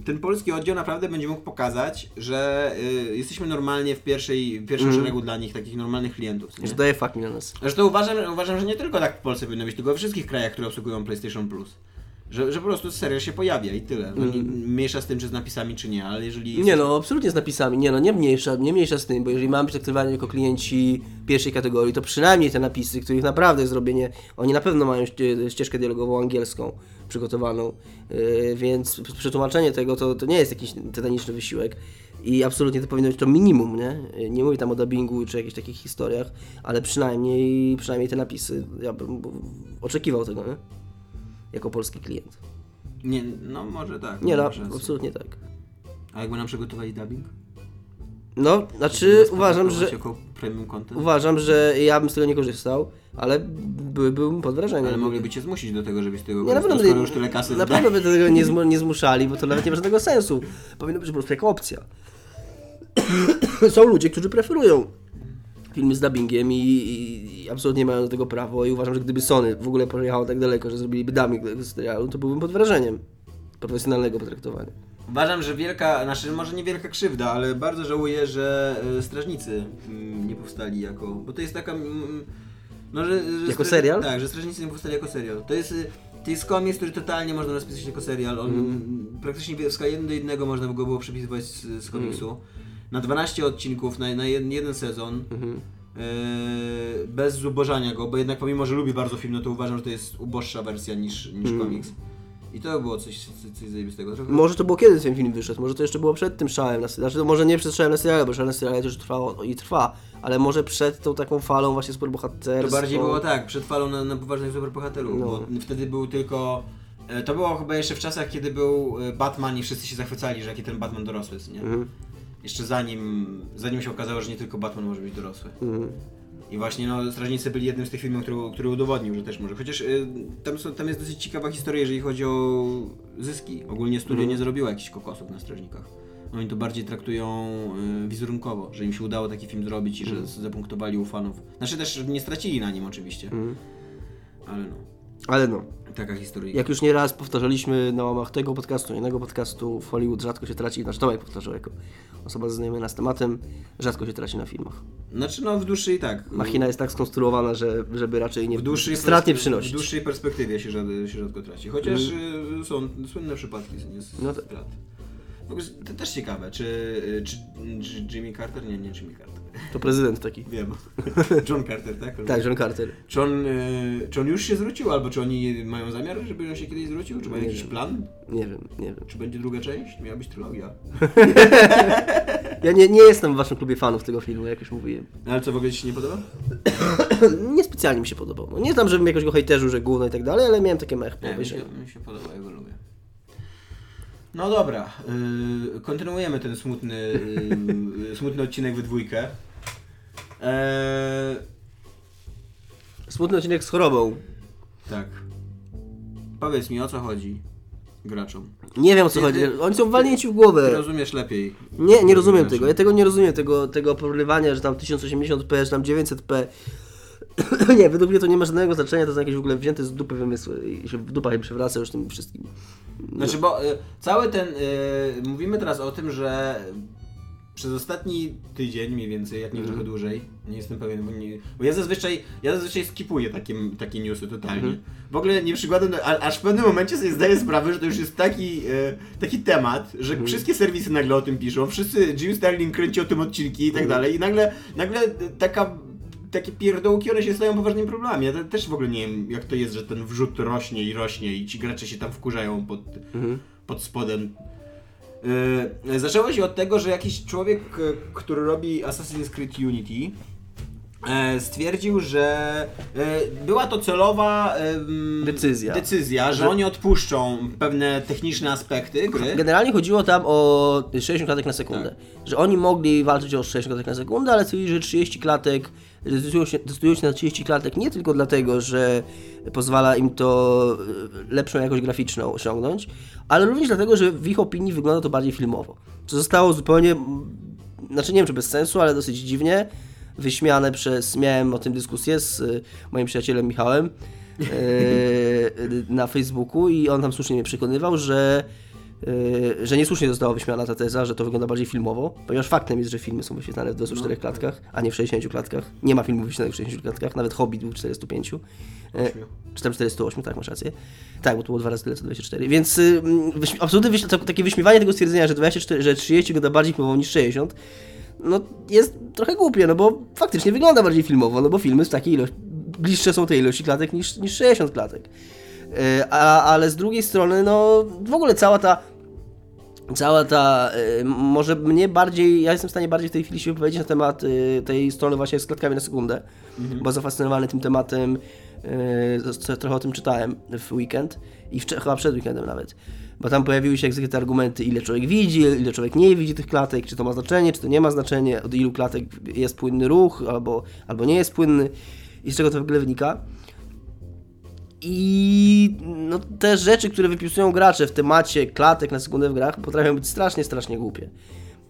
e, ten polski oddział naprawdę będzie mógł pokazać, że jesteśmy normalnie w pierwszej, w pierwszym szeregu dla nich, takich normalnych klientów. nie? że daje mi na nas. Zresztą uważam, uważam, że nie tylko tak w Polsce powinno być, tylko we wszystkich krajach, które obsługują PlayStation Plus. Że, że po prostu serial się pojawia i tyle. No, nie, mniejsza z tym, czy z napisami, czy nie, ale jeżeli... Nie no, absolutnie z napisami. Nie no, nie mniejsza, nie mniejsza z tym, bo jeżeli mamy być traktowani jako klienci pierwszej kategorii, to przynajmniej te napisy, których naprawdę zrobienie, oni na pewno mają ście- ścieżkę dialogową angielską przygotowaną, yy, więc przetłumaczenie tego to, to nie jest jakiś tytaniczny wysiłek. I absolutnie to powinno być to minimum, nie? Nie mówię tam o dubbingu czy jakichś takich historiach, ale przynajmniej, przynajmniej te napisy, ja bym oczekiwał tego, nie? Jako polski klient. Nie, no może tak. Nie no, absolutnie tak. A jakby nam przygotowali dubbing? No, znaczy uważam, że... Uważam, że ja bym z tego nie korzystał, ale by, byłbym pod wrażeniem. Ale mogliby cię zmusić do tego, żebyś tego Nie, na korzystał, pewno, skoro już tyle kasy na pewno by tego nie, zmu, nie zmuszali, bo to nawet nie ma żadnego sensu. Powinno być po prostu jako opcja. są ludzie, którzy preferują filmy z dubbingiem i, i, i absolutnie mają do tego prawo i uważam, że gdyby Sony w ogóle pojechało tak daleko, że zrobiliby dubbing tego serialu, to byłbym pod wrażeniem profesjonalnego potraktowania. Uważam, że wielka, znaczy może nie wielka krzywda, ale bardzo żałuję, że e, Strażnicy mm, nie powstali jako, bo to jest taka... mm, No, że, że Jako serial? Tak, że Strażnicy nie powstali jako serial. To jest, y, to jest komiks, który totalnie można rozpisać jako serial. On Mhm. praktycznie w skali 1 do 1 można go było przepisywać z, z komiksu. Mhm. Na 12 odcinków, na, na jeden, jeden sezon. Mhm. e, bez zubożania go, bo jednak pomimo, że lubię bardzo film, no to uważam, że to jest uboższa wersja niż, niż Mhm. komiks. I to było coś, coś, zajebistego. Trochę... Może to było kiedy ten film wyszedł, może to jeszcze było przed tym szałem na znaczy to może nie przed szałem na bo szałem na serialu też trwało i trwa, ale może przed tą taką falą właśnie To superbohaterską. bardziej było tak, przed falą na, na poważnych superbohaterów, No. bo wtedy był tylko... e, To było chyba jeszcze w czasach, kiedy był e, Batman i wszyscy się zachwycali, że jaki ten Batman dorosły nie? Mhm. Jeszcze zanim, zanim się okazało, że nie tylko Batman może być dorosły. Mhm. I właśnie no, Strażnicy byli jednym z tych filmów, który, który udowodnił, że też może. Chociaż y, tam, są, tam jest dosyć ciekawa historia, jeżeli chodzi o zyski. Ogólnie studio Mhm. nie zarobiło jakichś kokosów na Strażnikach. Oni to bardziej traktują y, wizerunkowo, że im się udało taki film zrobić i że Mhm. zapunktowali u fanów. Znaczy też nie stracili na nim oczywiście, ale no, Ale no, taka historia. jak już nieraz powtarzaliśmy na łamach tego podcastu, innego podcastu, w Hollywood rzadko się traci, znaczy Tomek powtarzał jako osoba zaznajomiona z tematem, rzadko się traci na filmach. Znaczy no w dłuższej tak. Machina jest tak skonstruowana, że, żeby raczej nie w dłuższej strat nie perspe- przynosić. W dłuższej perspektywie się, rzad, się rzadko traci. Chociaż y, są słynne przypadki z, z No to- strat. W ogóle to też ciekawe, czy, czy, czy Jimmy Carter? Nie, nie Jimmy Carter. To prezydent taki. Wiem. John Carter, tak? Tak, John Carter. Czy on, y, czy on już się zwrócił, albo czy oni mają zamiar, żeby on się kiedyś zwrócił? Czy mają Nie jakiś wiem. plan? Nie wiem, nie wiem. Czy będzie druga część? Miała być trylogia. Ja nie, nie jestem w waszym klubie fanów tego filmu, jak już mówiłem. No, Ale co, w ogóle ci się nie podoba? Niespecjalnie mi się podobał. No, nie tam, żebym jakoś go hejterzył, że gówno i tak dalej, ale miałem takie mech po Nie, mi się, mi się podoba, ja go lubię. No dobra, y, kontynuujemy ten smutny, y, smutny odcinek we dwójkę. Eee, Smutny odcinek z chorobą. tak. Powiedz mi, o co chodzi graczom? Nie wiem o co Ty- chodzi. ty- Oni są walnięci w Ty głowę. rozumiesz lepiej. Nie, nie rozumiem tego. Ja tego nie rozumiem, tego, tego porównywania, że tam 1080p, że tam 900p. nie, według mnie to nie ma żadnego znaczenia, to są jakieś w ogóle wzięte z dupy wymysły i się w dupach im przewraca już tym wszystkim. Znaczy, bo y, cały ten. Y, mówimy teraz o tym, że przez ostatni tydzień mniej więcej, jak nie Mhm. trochę dłużej, nie jestem pewien, bo, nie, bo ja zazwyczaj ja zazwyczaj skipuję takie, takie newsy totalnie. Mhm. W ogóle nie przykładam, do, a, aż w pewnym momencie sobie zdaję sprawę, że to już jest taki, e, taki temat, że Mhm. wszystkie serwisy nagle o tym piszą, wszyscy, Jim Sterling kręci o tym odcinki i tak Mhm. dalej i nagle, nagle taka takie pierdołki, one się stają poważnymi problemami. Ja te- też w ogóle nie wiem, jak to jest, że ten wrzut rośnie i rośnie i ci gracze się tam wkurzają pod, Mhm. pod spodem. Yy, zaczęło się od tego, że jakiś człowiek, który robi Assassin's Creed Unity, stwierdził, że e, była to celowa Decyzja. decyzja, że oni odpuszczą pewne techniczne aspekty gry. Generalnie chodziło tam o 60 klatek na sekundę. Tak. Że oni mogli walczyć o 60 klatek na sekundę, ale stwierdzili, że 30 klatek, decydują się, decydują się na 30 klatek nie tylko dlatego, że pozwala im to e, lepszą jakość graficzną osiągnąć, ale również dlatego, że w ich opinii wygląda to bardziej filmowo. Co zostało zupełnie, znaczy nie wiem czy bez sensu, ale dosyć dziwnie wyśmiane przez, miałem o tym dyskusję z e, moim przyjacielem Michałem, e, na Facebooku i on tam słusznie mnie przekonywał, że, e, że niesłusznie została wyśmiana ta teza, że to wygląda bardziej filmowo, ponieważ faktem jest, że filmy są wyświetlane w 24 klatkach, a nie w 60 klatkach. Nie ma filmów wyświetlanych w 60 klatkach, nawet Hobbit był w 405. E, Czy tam 408, tak, masz rację. Tak, bo to było dwa razy tyle co 24. Więc y, mm, wyśmi- absolutnie wyśmi- takie wyśmiewanie tego stwierdzenia, że 24, że 30 wygląda bardziej filmowo niż 60, no jest trochę głupie, no bo faktycznie wygląda bardziej filmowo, no bo filmy z takiej ilości, bliższe są tej ilości klatek niż, niż 60 klatek. E, A, ale z drugiej strony, no w ogóle cała ta cała ta, y, może mnie bardziej, ja jestem w stanie bardziej w tej chwili się wypowiedzieć na temat y, tej strony właśnie z klatkami na sekundę, bo zafascynowany tym tematem, y, trochę o tym czytałem w weekend i wcze- chyba przed weekendem nawet, bo tam pojawiły się jakieś te argumenty, ile człowiek widzi, ile człowiek nie widzi tych klatek, czy to ma znaczenie, czy to nie ma znaczenia, od ilu klatek jest płynny ruch, albo, albo nie jest płynny i z czego to w ogóle wynika. I no, te rzeczy, które wypisują gracze w temacie klatek na sekundę w grach, potrafią być strasznie, strasznie głupie.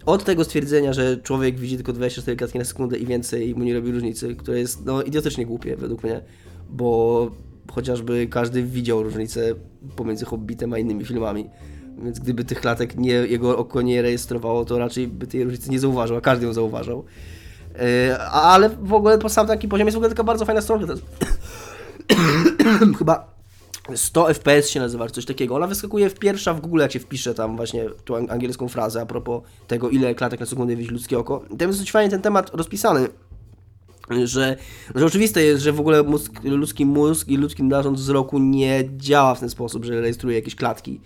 od tego stwierdzenia, że człowiek widzi tylko 24 klatki na sekundę i więcej mu nie robi różnicy, które jest no, idiotycznie głupie według mnie, bo chociażby każdy widział różnicę pomiędzy Hobbitem a innymi filmami. Więc gdyby tych klatek nie, jego oko nie rejestrowało, to raczej by tej różnicy nie zauważył, a każdy ją zauważał. Yy, ale w ogóle po sam taki poziom jest w ogóle taka bardzo fajna jest chyba 100 FPS się nazywa, coś takiego. Ona wyskakuje w pierwsza w Google, jak się wpisze tam właśnie tą angielską frazę a propos tego, ile klatek na sekundę widzi ludzkie oko. I tam jest dość fajnie ten temat rozpisany, że, że oczywiste jest, że w ogóle mózg, ludzki mózg i ludzki narząd wzroku nie działa w ten sposób, że rejestruje jakieś klatki.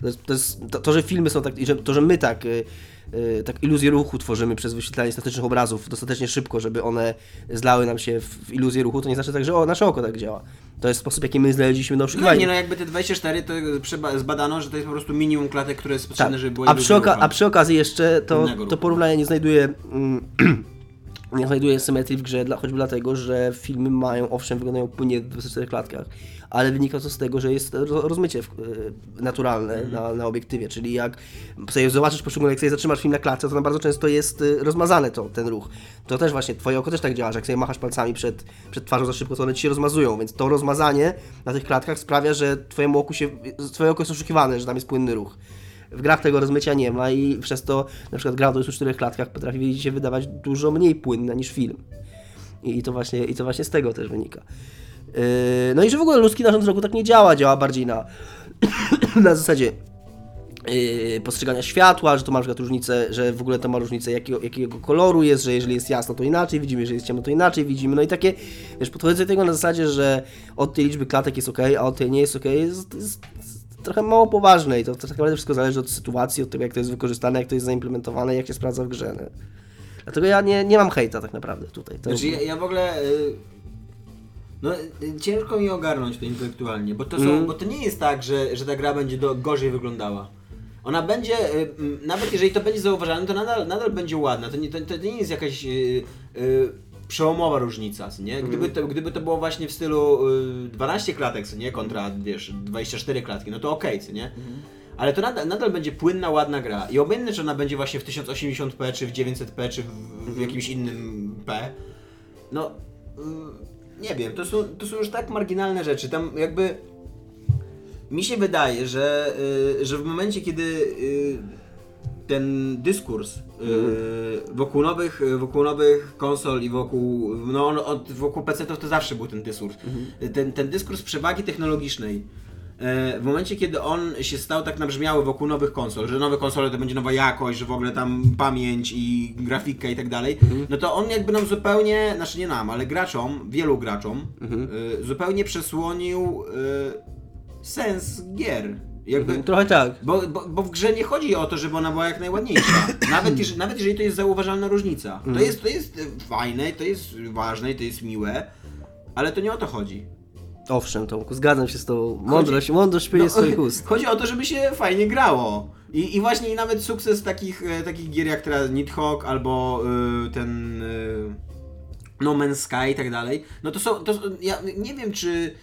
To, jest, to, jest, to, to że filmy są tak, i że, to, że my tak, y, y, tak iluzję ruchu tworzymy przez wyświetlanie statycznych obrazów dostatecznie szybko, żeby one zlały nam się w, w iluzję ruchu, to nie znaczy tak, że o, nasze oko tak działa. To jest sposób, jaki my znaleźliśmy na No oszukiwanie. nie, no jakby te 24 to zbadano, że to jest po prostu minimum klatek, które jest potrzebne, żeby było Tak. a, przy oka- a przy okazji jeszcze to, to porównanie nie znajduje mm, nie znajduje symetrii w grze, dla, choćby dlatego, że filmy mają, owszem, wyglądają płynnie w 24 klatkach, ale wynika to z tego, że jest ro- rozmycie y, naturalne Mhm. na, na obiektywie, czyli jak sobie zobaczysz poszczególne, jak sobie zatrzymasz film na klatce, to tam bardzo często jest y, rozmazane to, ten ruch. To też właśnie, twoje oko też tak działa, że jak sobie machasz palcami przed, przed twarzą za szybko, to one ci się rozmazują, więc to rozmazanie na tych klatkach sprawia, że twojemu oku się, twoje oko jest oszukiwane, że tam jest płynny ruch. W grach tego rozmycia nie ma i przez to na przykład gra o 24 klatkach potrafi się wydawać dużo mniej płynna niż film. I to właśnie, i to właśnie z tego też wynika. Yy, No i że w ogóle ludzki narząd wzroku tak nie działa, działa bardziej na, na zasadzie yy, postrzegania światła, że to ma na przykład różnicę, że w ogóle to ma różnicę jakiego, jakiego koloru jest, że jeżeli jest jasno to inaczej widzimy, jeżeli jest ciemno to inaczej widzimy, no i takie, wiesz, podchodzę do tego na zasadzie, że od tej liczby klatek jest ok, a od tej nie jest ok, jest, jest trochę mało poważne i to, to tak naprawdę wszystko zależy od sytuacji, od tego jak to jest wykorzystane, jak to jest zaimplementowane, jak się sprawdza w grze. Nie? Dlatego ja nie, nie mam hejta tak naprawdę tutaj. To, Znaczy ja, ja w ogóle... y, No ciężko mi ogarnąć to intelektualnie, bo to, są, Mm. bo to nie jest tak, że, że ta gra będzie do, gorzej wyglądała. Ona będzie, y, nawet jeżeli to będzie zauważalne, to nadal, nadal będzie ładna. To nie, to, to nie jest jakaś y, y, przełomowa różnica, nie? Gdyby to, gdyby to było właśnie w stylu y, 12 klatek, co nie? Kontra, wiesz, 24 klatki, no to okej, co nie? Ale to nadal, nadal będzie płynna, ładna gra. I obojętnie, czy ona będzie właśnie w 1080p, czy w 900p, czy w, w jakimś innym P. No, y, nie wiem, to są, to są już tak marginalne rzeczy. Tam jakby mi się wydaje, że, y, że w momencie, kiedy y, ten dyskurs y, wokół, nowych, wokół nowych konsol i wokół, no on od, wokół PC-ów to zawsze był ten dyskurs. Ten, ten dyskurs przewagi technologicznej. e, W momencie, kiedy on się stał tak nabrzmiały wokół nowych konsol, że nowe konsole to będzie nowa jakość, że w ogóle tam pamięć i grafika i tak dalej, no to on jakby nam zupełnie, znaczy nie nam, ale graczom, wielu graczom, y, zupełnie przesłonił y, sens gier. Jakby, Trochę tak. bo, bo, bo w grze nie chodzi o to, żeby ona była jak najładniejsza. Nawet, jeżeli, nawet jeżeli to jest zauważalna różnica. To jest, to jest e, fajne, to jest ważne, to jest miłe, ale to nie o to chodzi. Owszem, Tomku, zgadzam się z tą mądrość, mądrość płynie z swoich ust. Chodzi o to, żeby się fajnie grało. I, i właśnie nawet sukces takich, e, takich gier jak teraz Nidhogg albo y, ten y, No Man's Sky i tak dalej, no to są, to, są- ja nie wiem czy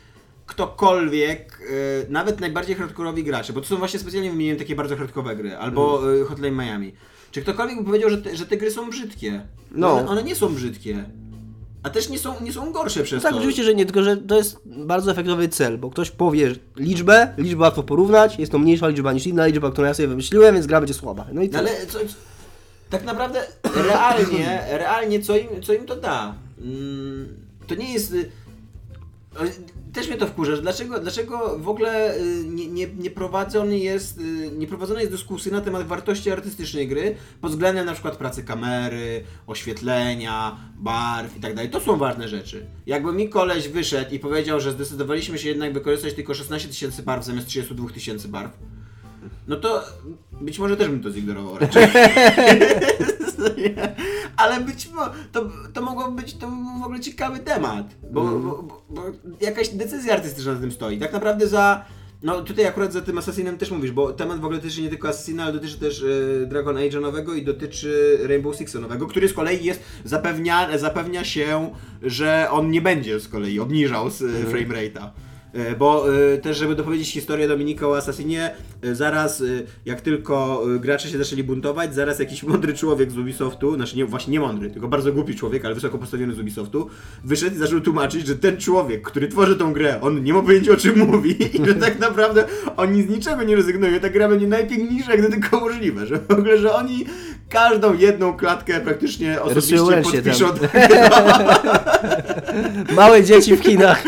ktokolwiek, y, nawet najbardziej hardkorowi gracze, bo to są właśnie specjalnie wymieniłem takie bardzo hardkorowe gry, albo y, Hotline Miami, czy ktokolwiek by powiedział, że te, że te gry są brzydkie. No. One, one nie są brzydkie. A też nie są, nie są gorsze przez Tak, to. oczywiście, że nie, tylko że to jest bardzo efektowy cel, bo ktoś powie liczbę, liczbę łatwo porównać, jest to mniejsza liczba niż inna liczba, którą ja sobie wymyśliłem, więc gra będzie słaba. No i No ale co, tak naprawdę realnie, realnie co im, co im to da? Mm, to nie jest... Też mnie to wkurza, dlaczego, dlaczego w ogóle y, nie, nie, nie, prowadzony jest, y, nie prowadzona jest dyskusja na temat wartości artystycznej gry pod względem na przykład pracy kamery, oświetlenia, barw i tak dalej. To są ważne rzeczy. Jakby mi koleś wyszedł i powiedział, że zdecydowaliśmy się jednak wykorzystać tylko 16 tysięcy barw zamiast 32 tysięcy barw, no to być może też bym to zignorował raczej. Ale być może to, to mogłoby być to w ogóle ciekawy temat, bo, bo, bo, bo jakaś decyzja artystyczna na tym stoi. Tak naprawdę za. No tutaj akurat za tym Assassinem też mówisz, bo temat w ogóle dotyczy nie tylko Assassina, ale dotyczy też e, Dragon Age'a nowego i dotyczy Rainbow Sixa nowego, który z kolei jest, zapewnia, zapewnia się, że on nie będzie z kolei obniżał z, e, frame rate'a. E, Bo e, też, żeby dopowiedzieć historię Dominika o Assassinie, e, zaraz jak tylko gracze się zaczęli buntować, zaraz jakiś mądry człowiek z Ubisoftu, znaczy nie, właśnie nie mądry, tylko bardzo głupi człowiek, ale wysoko postawiony z Ubisoftu, wyszedł i zaczął tłumaczyć, że ten człowiek, który tworzy tą grę, on nie ma pojęcia o czym mówi i że tak naprawdę oni z niczego nie rezygnują, ta gra będzie najpiękniejsza to tylko możliwe, że w ogóle, że oni każdą jedną klatkę praktycznie osobiście podpiszą. Małe dzieci w kinach.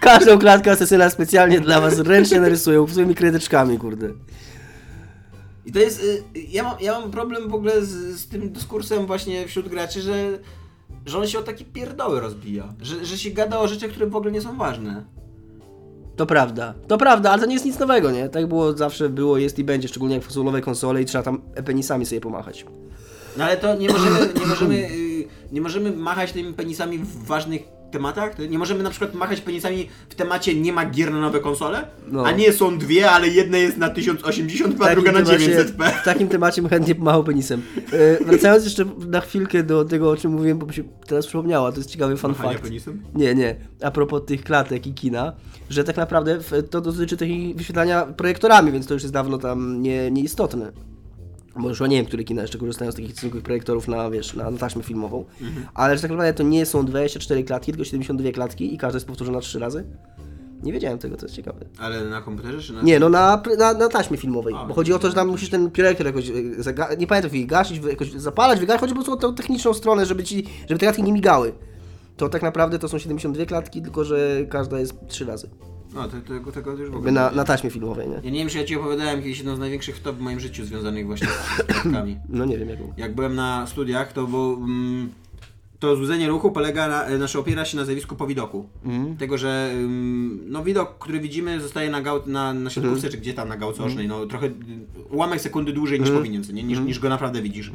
Każdą klatkę asesyna specjalnie dla was ręcznie narysują swoimi kredeczkami, kurde. I to jest. y, Ja mam, ja mam problem w ogóle z, z tym dyskursem właśnie wśród graczy, że, że on się o takie pierdoły rozbija. Że, że się gada o rzeczach, które w ogóle nie są ważne. To prawda, to prawda, ale to nie jest nic nowego, nie? Tak było zawsze, było, jest i będzie, szczególnie jak są nowe konsole i trzeba tam penisami sobie pomachać. No ale to nie możemy, nie możemy, y, nie możemy machać tymi penisami w ważnych tematach? Nie możemy na przykład machać penisami w temacie nie ma gier na nowe konsole? No. A nie są dwie, ale jedna jest na 1080p, a druga na temacie- 900p. W takim temacie chętnie pomachał penisem. E, wracając jeszcze na chwilkę do tego, o czym mówiłem, bo mi się teraz przypomniała, to jest ciekawy fun Machania fact. penisem? Nie, nie. A propos tych klatek i kina, że tak naprawdę to dotyczy tych wyświetlania projektorami, więc to już jest dawno tam nie, nieistotne. Bo już nie wiem, które kina jeszcze korzystają z takich zwykłych projektorów na, wiesz, na, na taśmę filmową. Ale że tak naprawdę to nie są 24 klatki, tylko 72 klatki i każda jest powtórzona 3 razy. Nie wiedziałem tego, to jest ciekawe. Ale na komputerze czy na... Nie, no na, na, na taśmie filmowej. A, bo chodzi o to, że tam musisz ten projektor jakoś, e, zaga- nie pamiętam, jak gasić, jakoś zapalać, wygasić. Chodzi po prostu o tą techniczną stronę, żeby ci, żeby te klatki nie migały. To tak naprawdę to są 72 klatki, tylko że każda jest 3 razy. No, to, tego, tego już w ogóle na, na taśmie filmowej, nie? Ja nie wiem, czy ja Ci opowiadałem kiedyś jedną z największych wtop w moim życiu związanych właśnie z klatkami. No nie wiem, jak Jak byłem na studiach, to było... Mm, to złudzenie ruchu polega na, e, znaczy opiera się na zjawisku powidoku. Tego, że ym, no widok, który widzimy zostaje na, gał, na, na siatkówce, czy gdzie tam na gałce ocznej, no trochę y, ułamek sekundy dłużej niż powinien, co nie? Niż, niż go naprawdę widzisz.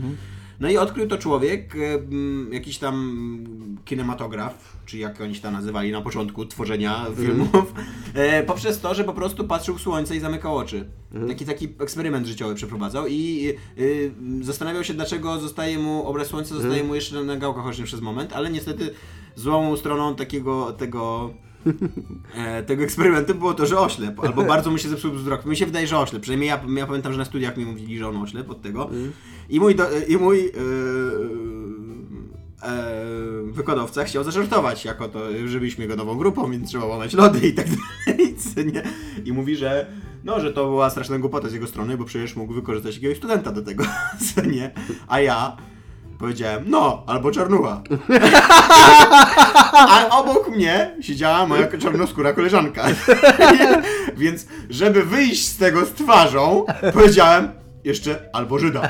No i odkrył to człowiek, e, mm, jakiś tam mm, kinematograf, czy jak oni się tam nazywali na początku tworzenia filmów, e, poprzez to, że po prostu patrzył w słońce i zamykał oczy. Taki taki eksperyment życiowy przeprowadzał i y, zastanawiał się, dlaczego zostaje mu obraz słońca zostaje mu jeszcze na gałkach ocznych przez moment, ale niestety złą stroną takiego tego e, tego eksperymentu było to, że oślep, albo bardzo mu się zepsuł wzrok. Mi się wydaje, że oślep. Przynajmniej ja, ja pamiętam, że na studiach mi mówili, że on oślep od tego. I mój, do, i mój e, e, wykładowca chciał zażartować jako to, że byliśmy go nową grupą, więc trzeba łamać lody i tak dalej. Nie? I mówi, że no, że to była straszna głupota z jego strony, bo przecież mógł wykorzystać jakiegoś studenta do tego, co nie? A ja powiedziałem, no, albo czarnuła. A obok mnie siedziała moja czarnoskóra koleżanka. Więc, żeby wyjść z tego z twarzą, powiedziałem jeszcze albo Żyda.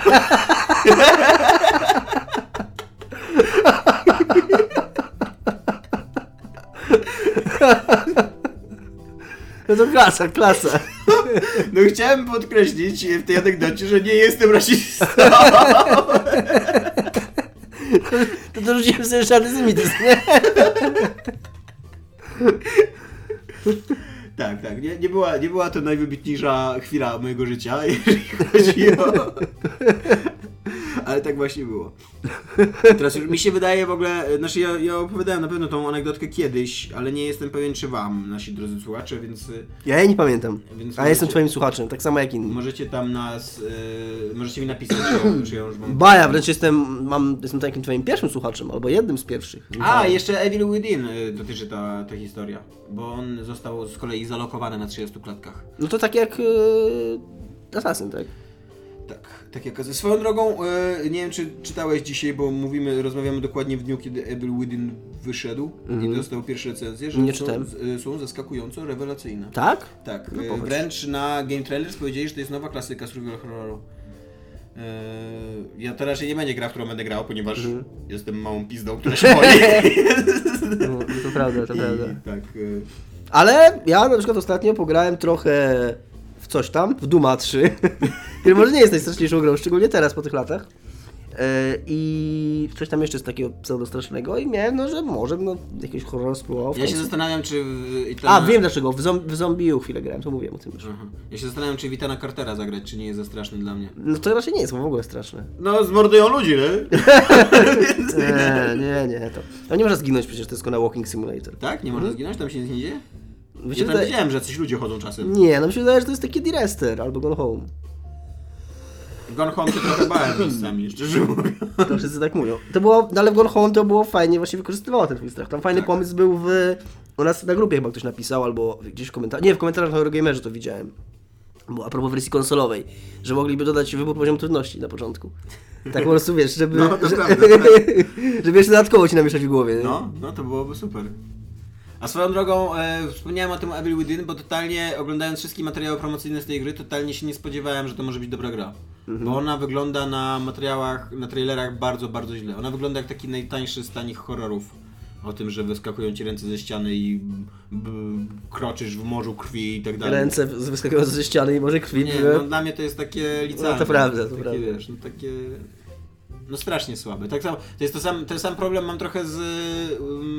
No to klasa, klasa. No chciałem podkreślić w tej anegdocie, że nie jestem rasistą. To dorzuciłem sobie antysemityzm, nie? Tak, tak. Nie, nie, była, nie była to najwybitniejsza chwila mojego życia, jeżeli chodzi o... Ale tak właśnie było. Teraz już mi się wydaje w ogóle, znaczy ja, ja opowiadałem na pewno tą anegdotkę kiedyś, ale nie jestem pewien czy wam, nasi drodzy słuchacze, więc y, Ja jej nie pamiętam. Więc A ja jestem twoim słuchaczem, tak samo jak inni. możecie tam nas, y, możecie mi napisać, czy, ją już wam... Ba, ja wręcz jestem, mam, jestem takim twoim pierwszym słuchaczem, albo jednym z pierwszych. A, jeszcze Evil Within dotyczy ta, ta historia, bo on został z kolei zalokowany na 30 klatkach. No to tak jak yy, Assassin, tak? Tak, tak jak swoją drogą, e, nie wiem czy czytałeś dzisiaj, bo mówimy, rozmawiamy dokładnie w dniu, kiedy Evil Within wyszedł i dostał pierwsze recenzje, że Mhm. Nie są, czytałem. z- e, są zaskakująco rewelacyjne. Tak? Tak, No popatrz. wręcz na Game Trailers powiedzieli, że to jest nowa klasyka survival horroru. Ja to raczej nie będzie gra, w którą będę grał, ponieważ Mhm. jestem małą pizdą, która się boi. No, to prawda, to prawda. I, tak, e, Ale ja na przykład ostatnio pograłem trochę w coś tam, w Duma 3, który może nie jest najstraszniejszą grą, szczególnie teraz po tych latach. E, I coś tam jeszcze z takiego pseudostrasznego i miałem, no, że może no, jakieś horror spróbował. ja się zastanawiam, czy... w- i to A, wiem dlaczego, w, zom- w Zombiu chwilę grałem, to mówiłem o tym już. Aha. Ja się zastanawiam, czy Vitana Cartera zagrać, czy nie jest za straszny dla mnie. No to raczej nie jest w ogóle straszne. No, zmordują ludzi, nie? Nie, nie, nie, to. No nie można zginąć przecież, to jest tylko na Walking Simulator. Tak? Nie można zginąć? Tam się nic nie dzieje? Się Ja tam wydaje- widziałem, że coś ludzie chodzą czasem. Nie, no mi się wydaje, że to jest taki D-Rester albo Gone Home. Gone Home to trochę bałem miejscami, szczerze mówiąc. To wszyscy tak mówią. To było, no ale w Gone Home to było fajnie, właśnie wykorzystywało ten twój strach. Tam fajny Tak. pomysł był w... U nas na grupie chyba ktoś napisał, albo gdzieś w komentarzach. Nie, w komentarzach na Eurogamerze to widziałem. Bo a propos wersji konsolowej, że mogliby dodać wybór poziomu trudności na początku. Tak po prostu wiesz, żeby. No, to że- prawda, żeby jeszcze dodatkowo ci namieszać w głowie. No, no to byłoby super. A swoją drogą, e, wspomniałem o tym Evil Within, bo totalnie oglądając wszystkie materiały promocyjne z tej gry, totalnie się nie spodziewałem, że to może być dobra gra. Mhm. Bo ona wygląda na materiałach, na trailerach bardzo, bardzo źle. Ona wygląda jak taki najtańszy z tanich horrorów. O tym, że wyskakują ci ręce ze ściany i b, kroczysz w morzu krwi i tak dalej. Ręce wyskakujące ze ściany i może krwi. Nie, no dla mnie to jest takie licealne. No to prawda, to takie, prawda. wiesz, no takie... No strasznie słabe. Tak samo, to jest to sam, ten sam problem mam trochę z... Um,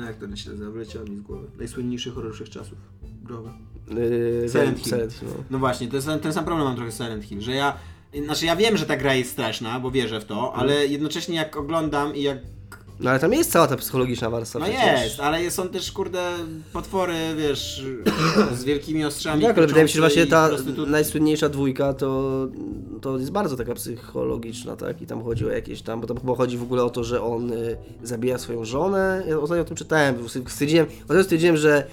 no jak to się nazywa? Wyleciało mi z głowy. Najsłynniejszy horror wszechczasów. Growy. Yy, Silent Hill. Silent no. No właśnie, to jest ten, ten sam problem mam trochę z Silent Hill, że ja... Znaczy ja wiem, że ta gra jest straszna, bo wierzę w to, ale jednocześnie jak oglądam i jak... No ale tam jest cała ta psychologiczna warstwa. No przecież. jest, ale są też kurde potwory, wiesz, z wielkimi ostrzami. Tak, ale wydaje mi się, że właśnie ta najsłynniejsza dwójka to, to jest bardzo taka psychologiczna, tak? I tam chodzi o jakieś tam, bo tam chyba chodzi w ogóle o to, że on y, zabija swoją żonę. Ja ostatnio o tym czytałem, stwierdziłem, ostatnio stwierdziłem, że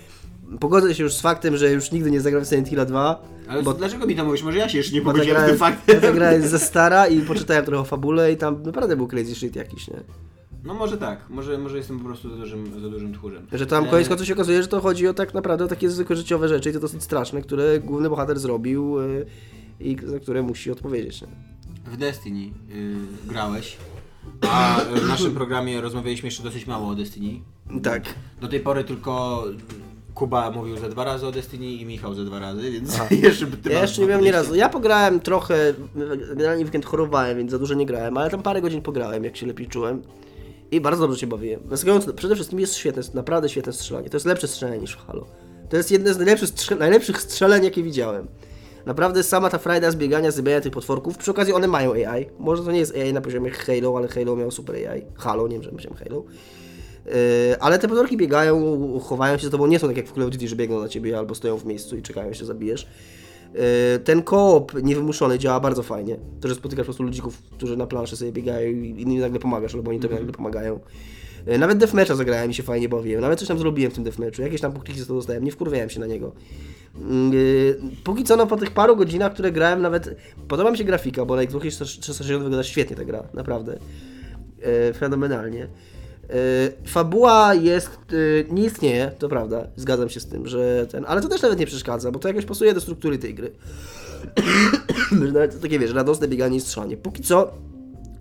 pogodzę się już z faktem, że już nigdy nie zagram w Silent Hill 2, Ale bo, dlaczego mi to mówisz? Może ja się jeszcze nie pogodziłem z tym faktem. ta gra jest za stara i poczytałem trochę o fabule i tam naprawdę był crazy shit jakiś, nie? No może tak, może, może jestem po prostu za dużym, za dużym tchórzem. Że tam E, koniec końców się okazuje, że to chodzi o tak naprawdę o takie zwykłe życiowe rzeczy i to dosyć straszne, które główny bohater zrobił y, i za które musi odpowiedzieć. Nie? W Destiny y, grałeś, a w naszym programie rozmawialiśmy jeszcze dosyć mało o Destiny. Tak. Do tej pory tylko Kuba mówił ze dwa razy o Destiny i Michał ze dwa razy, więc Aha. jeszcze by ty Ja jeszcze nie miałem nie razu. Ja pograłem trochę, generalnie w weekend chorowałem, więc za dużo nie grałem, ale tam parę godzin pograłem, jak się lepiej czułem. I bardzo dobrze się bawiłem. Przede wszystkim jest świetne, jest naprawdę świetne strzelanie. To jest lepsze strzelanie niż w Halo. To jest jedne z najlepszych, strze- najlepszych strzeleń, jakie widziałem. Naprawdę sama ta frajda zbiegania, zabijania tych potworków. Przy okazji one mają AI. Może to nie jest AI na poziomie Halo, ale Halo miał super AI. Halo, nie wiem, że myślałem Halo. Yy, ale te potworki biegają, chowają się za tobą, nie są tak jak w Call of Duty, że biegną na ciebie albo stoją w miejscu i czekają, się zabijesz. Yy, ten koop niewymuszony działa bardzo fajnie. To, że spotykasz po prostu ludzików, którzy na planszy sobie biegają i innym nagle pomagasz, albo oni tobie nagle pomagają. Yy, Nawet deathmatcha zagrałem i się fajnie bawiłem. Nawet coś tam zrobiłem w tym deathmatchu. Jakieś tam punktiki za to dostałem. Nie wkurwiałem się na niego. Yy, póki co, no po tych paru godzinach, które grałem, nawet podoba mi się grafika, bo na Xboxie 360 wygląda świetnie ta gra, naprawdę. Fenomenalnie. Yy, fabuła jest, yy, nie istnieje, to prawda, zgadzam się z tym, że ten, ale to też nawet nie przeszkadza, bo to jakoś pasuje do struktury tej gry. Nawet takie wiesz, radosne bieganie i strzelanie. Póki co,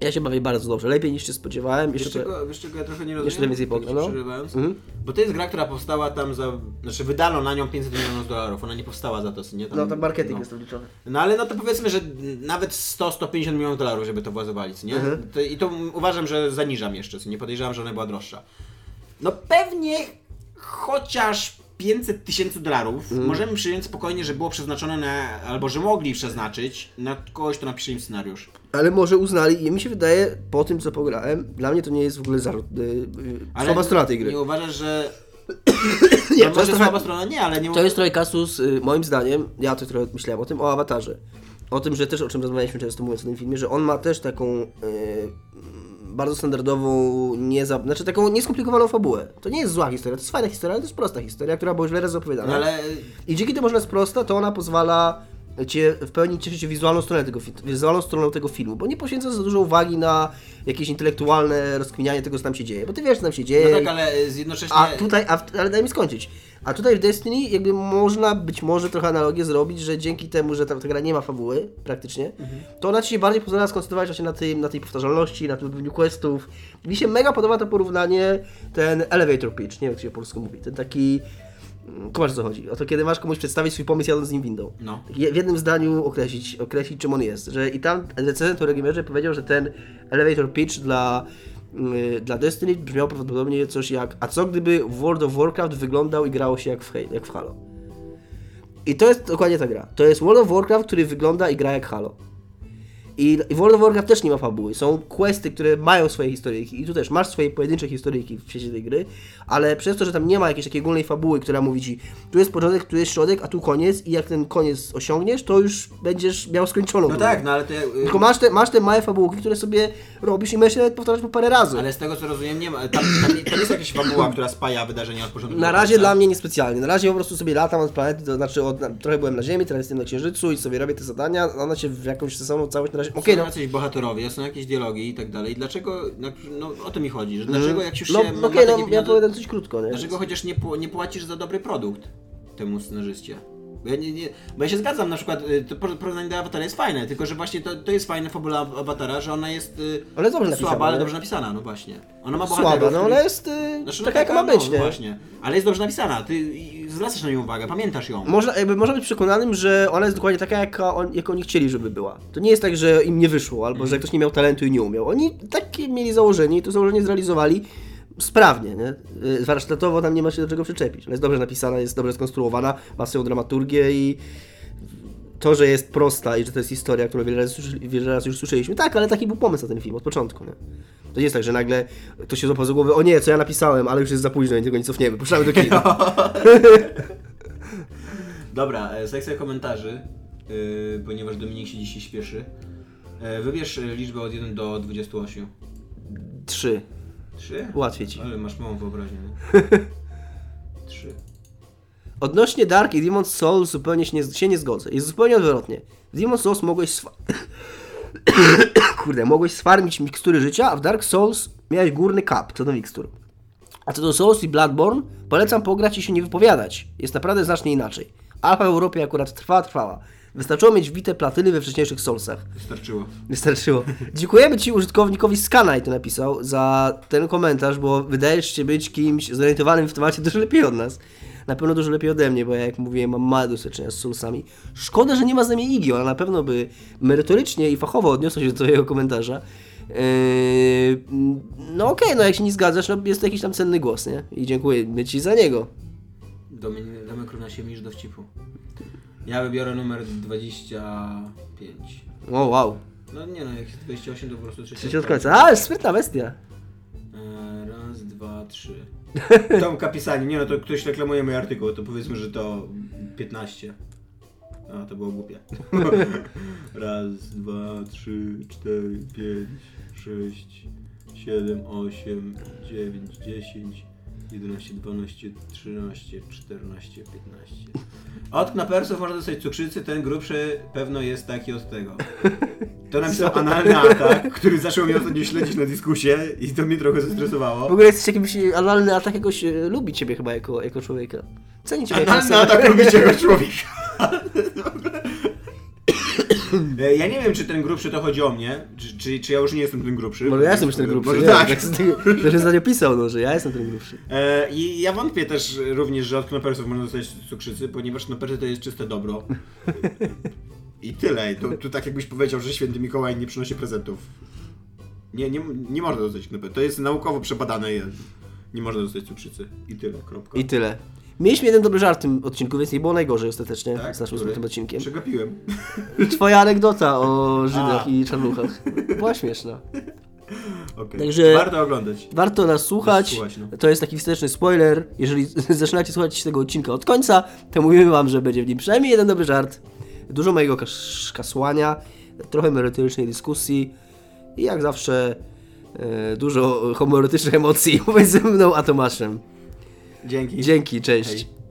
ja się bawię bardzo dobrze, lepiej niż się spodziewałem. Jeszcze czego, wiesz czego ja trochę nie rozumiem? jeszcze więcej ci no. Mhm. Bo to jest gra, która powstała tam za... Znaczy wydano na nią 500 milionów dolarów, ona nie powstała za to, nie? Tam, no to marketing no. jest odliczony. No ale no to powiedzmy, że nawet 100-150 milionów dolarów, żeby to włazowali, co nie? Mhm. To, I to uważam, że zaniżam jeszcze, co nie podejrzewam, że ona była droższa. No pewnie chociaż 500 tysięcy dolarów Mhm. możemy przyjąć spokojnie, że było przeznaczone na, albo że mogli przeznaczyć na kogoś, kto napisze im scenariusz. Ale może uznali, i mi się wydaje, po tym co pograłem, dla mnie to nie jest w ogóle zarzut, yy, yy, Ale słaba strona tej gry. Nie uważasz, że... Nie, to może jest trochę- słaba strona, nie, ale nie To jest trochę kasus, y, moim zdaniem, ja to trochę myślałem o tym, o awatarze. O tym, że też, o czym rozmawialiśmy często mówiąc o tym filmie, że on ma też taką y, bardzo standardową, nie za, znaczy taką nieskomplikowaną fabułę. To nie jest zła historia, to jest fajna historia, ale to jest prosta historia, która była źle razy opowiadana. No, ale I dzięki temu, że jest prosta, to ona pozwala cię w pełni cieszyć się wizualną stroną tego, wizualną stroną tego filmu, bo nie poświęca za dużo uwagi na jakieś intelektualne rozkminianie tego, co tam się dzieje, bo ty wiesz, co tam się dzieje. no tak, ale z jednocześnie... a tutaj, a ale daj mi skończyć. A tutaj w Destiny jakby można być może trochę analogię zrobić, że dzięki temu, że ta, ta gra nie ma fabuły praktycznie, to ona ci się bardziej pozwala skoncentrować właśnie na, tym, na tej powtarzalności, na tym robieniu questów. Mi się mega podoba to porównanie, ten elevator pitch, nie wiem jak się po polsku mówi, ten taki... mm, Kumasz co chodzi? O to kiedy masz komuś przedstawić swój pomysł jadąc z nim windą. No. W jednym zdaniu określić, określić czym on jest. Że I tam recenzent o Regimerze powiedział, że ten elevator pitch dla, dla Destiny brzmiał prawdopodobnie coś jak a co gdyby World of Warcraft wyglądał i grało się jak w, jak w Halo. I to jest dokładnie ta gra. To jest World of Warcraft, który wygląda i gra jak Halo. I, I World of Warcraft też nie ma fabuły. Są questy, które mają swoje historyjki. I tu też masz swoje pojedyncze historyjki w świecie tej gry, ale przez to, że tam nie ma jakiejś takiej ogólnej fabuły, która mówi ci, tu jest początek, tu jest środek, a tu koniec, i jak ten koniec osiągniesz, to już będziesz miał skończoną. No grę. tak, no ale to... y, Tylko masz te, masz te małe fabułki, które sobie robisz i możesz nawet powtarzać po parę razy. Ale z tego co rozumiem, nie ma, tam, tam, tam jest jakaś fabuła, która spaja wydarzenia od początku Na razie dla mnie niespecjalnie. Na razie po prostu sobie latam od planety, to znaczy od, na, trochę byłem na Ziemi, teraz jestem na Księżycu i sobie robię te zadania, one się w jakąś samą całość na razie... Okej, Są no. jacyś bohaterowie, są jakieś dialogi i tak dalej. Dlaczego, no, no o to mi chodzi, że dlaczego jak już No się okej, ma no ja pieniądze, powiem coś krótko, nie? dlaczego chociaż nie, nie płacisz za dobry produkt temu scenarzyście? Bo ja, nie, nie, bo ja się zgadzam, na przykład y, to por- porównanie do Awatara jest fajne, tylko że właśnie to, to jest fajne fabula Awatara, że ona jest y, Ale dobrze napisana, słaba, ale nie? dobrze napisana, no właśnie. Ona ma bohaterów, Słaba, no których- ona jest yy, Znaczy, no taka jak ma no, być, no nie? właśnie. Ale jest dobrze napisana, ty i zwracasz na nią uwagę, pamiętasz ją. Można, jakby można być przekonanym, że ona jest dokładnie taka, jak, on, jak oni chcieli, żeby była. To nie jest tak, że im nie wyszło, albo że ktoś nie miał talentu i nie umiał. Oni takie mieli założenie i to założenie zrealizowali sprawnie, nie? Y, Warsztatowo tam nie ma się do czego przyczepić. Ona jest dobrze napisana, jest dobrze skonstruowana, ma swoją dramaturgię i to, że jest prosta i że to jest historia, którą wiele razy, wiele razy już słyszeliśmy. Tak, ale taki był pomysł na ten film od początku, nie? To nie jest tak, że nagle ktoś się złapał za głowę, o nie, co ja napisałem, ale już jest za późno i tego nie cofniemy, puszczamy do kina. Dobra, e, sekcja komentarzy, yy, ponieważ Dominik się dzisiaj śpieszy. E, Wybierz liczbę od 1 do 28. Trzy. 3? Łatwiej ci. Ale masz małą wyobraźnię. nie? 3. Odnośnie Dark i Demon's Souls zupełnie się nie, się nie zgodzę. Jest zupełnie odwrotnie. W Demon's Souls mogłeś swa... Kurde, mogłeś sfarmić mikstury życia, a w Dark Souls miałeś górny cap co do mikstur. A co do Souls i Bloodborne, polecam pograć i się nie wypowiadać. Jest naprawdę znacznie inaczej. Alfa w Europie akurat trwała, trwała. Wystarczyło mieć wite platyny we wcześniejszych Soulsach. Wystarczyło. Wystarczyło. Dziękujemy Ci użytkownikowi Skanaj to napisał za ten komentarz, bo wydajesz się być kimś zorientowanym w temacie dużo lepiej od nas. Na pewno dużo lepiej ode mnie, bo ja jak mówiłem mam mało doświadczenia z Soulsami. Szkoda, że nie ma z nami Igi, ona na pewno by merytorycznie i fachowo odniosła się do Twojego komentarza. Yy, no okej, no jak się nie zgadzasz, no jest to jakiś tam cenny głos, nie? I dziękujemy Ci za niego. Dominik, Domek równa się misz dowcipu. Ja wybiorę numer 25. O, wow. No nie no, jak jest 28 to po prostu trzeci Trzeci od końca. A, sprytna bestia. E, Raz, dwa, trzy. Tomka pisanie, nie no to ktoś reklamuje mój artykuł, to powiedzmy, że to 15. A, to było głupie. Raz, dwa, trzy, cztery, pięć, sześć, siedem, osiem, dziewięć, dziesięć, 11, 12, 13, 14, 15. Od knapersów można dostać cukrzycy, ten grubszy pewno jest taki od tego. To napisał analny atak, który zaczął mnie ostatnio śledzić na dyskusie i to mnie trochę W zestresowało. ogóle jesteś jakimś analny atak jakoś e, lubi ciebie chyba jako, jako człowieka. Ceni ciebie jako Analny osobę. atak lubi człowieka. E, Ja nie wiem, czy ten grubszy to chodzi o mnie, czy, czy, czy ja już nie jestem ten grubszy. Może ja jestem już ten grubszy. Może nie? tak. Tak Też jest napisał, no, że ja jestem ten grubszy. E, I ja wątpię też również, że od knopersów można dostać cukrzycy, ponieważ knopersy to jest czyste dobro. I tyle. Tu, tak jakbyś powiedział, że święty Mikołaj nie przynosi prezentów. Nie, nie, nie można dostać knopersów. To jest naukowo przebadane. Nie można dostać cukrzycy. I tyle, kropka. I tyle. Mieliśmy jeden dobry żart w tym odcinku, więc nie było najgorzej ostatecznie Tak? z naszym tym odcinkiem. Przegapiłem. Twoja anegdota o Żydach A. i czarnuchach. Była śmieszna. Okej. Także- Warto oglądać. Warto nas słuchać. Słuchać, no. To jest taki wsteczny spoiler. Jeżeli zaczynacie słuchać tego odcinka od końca, to mówimy wam, że będzie w nim przynajmniej jeden dobry żart. Dużo mojego kasz- kasłania, trochę merytorycznej dyskusji i jak zawsze e, dużo homoerotycznych emocji pomiędzy mną a Tomaszem. Dzięki. Dzięki, cześć. Hej.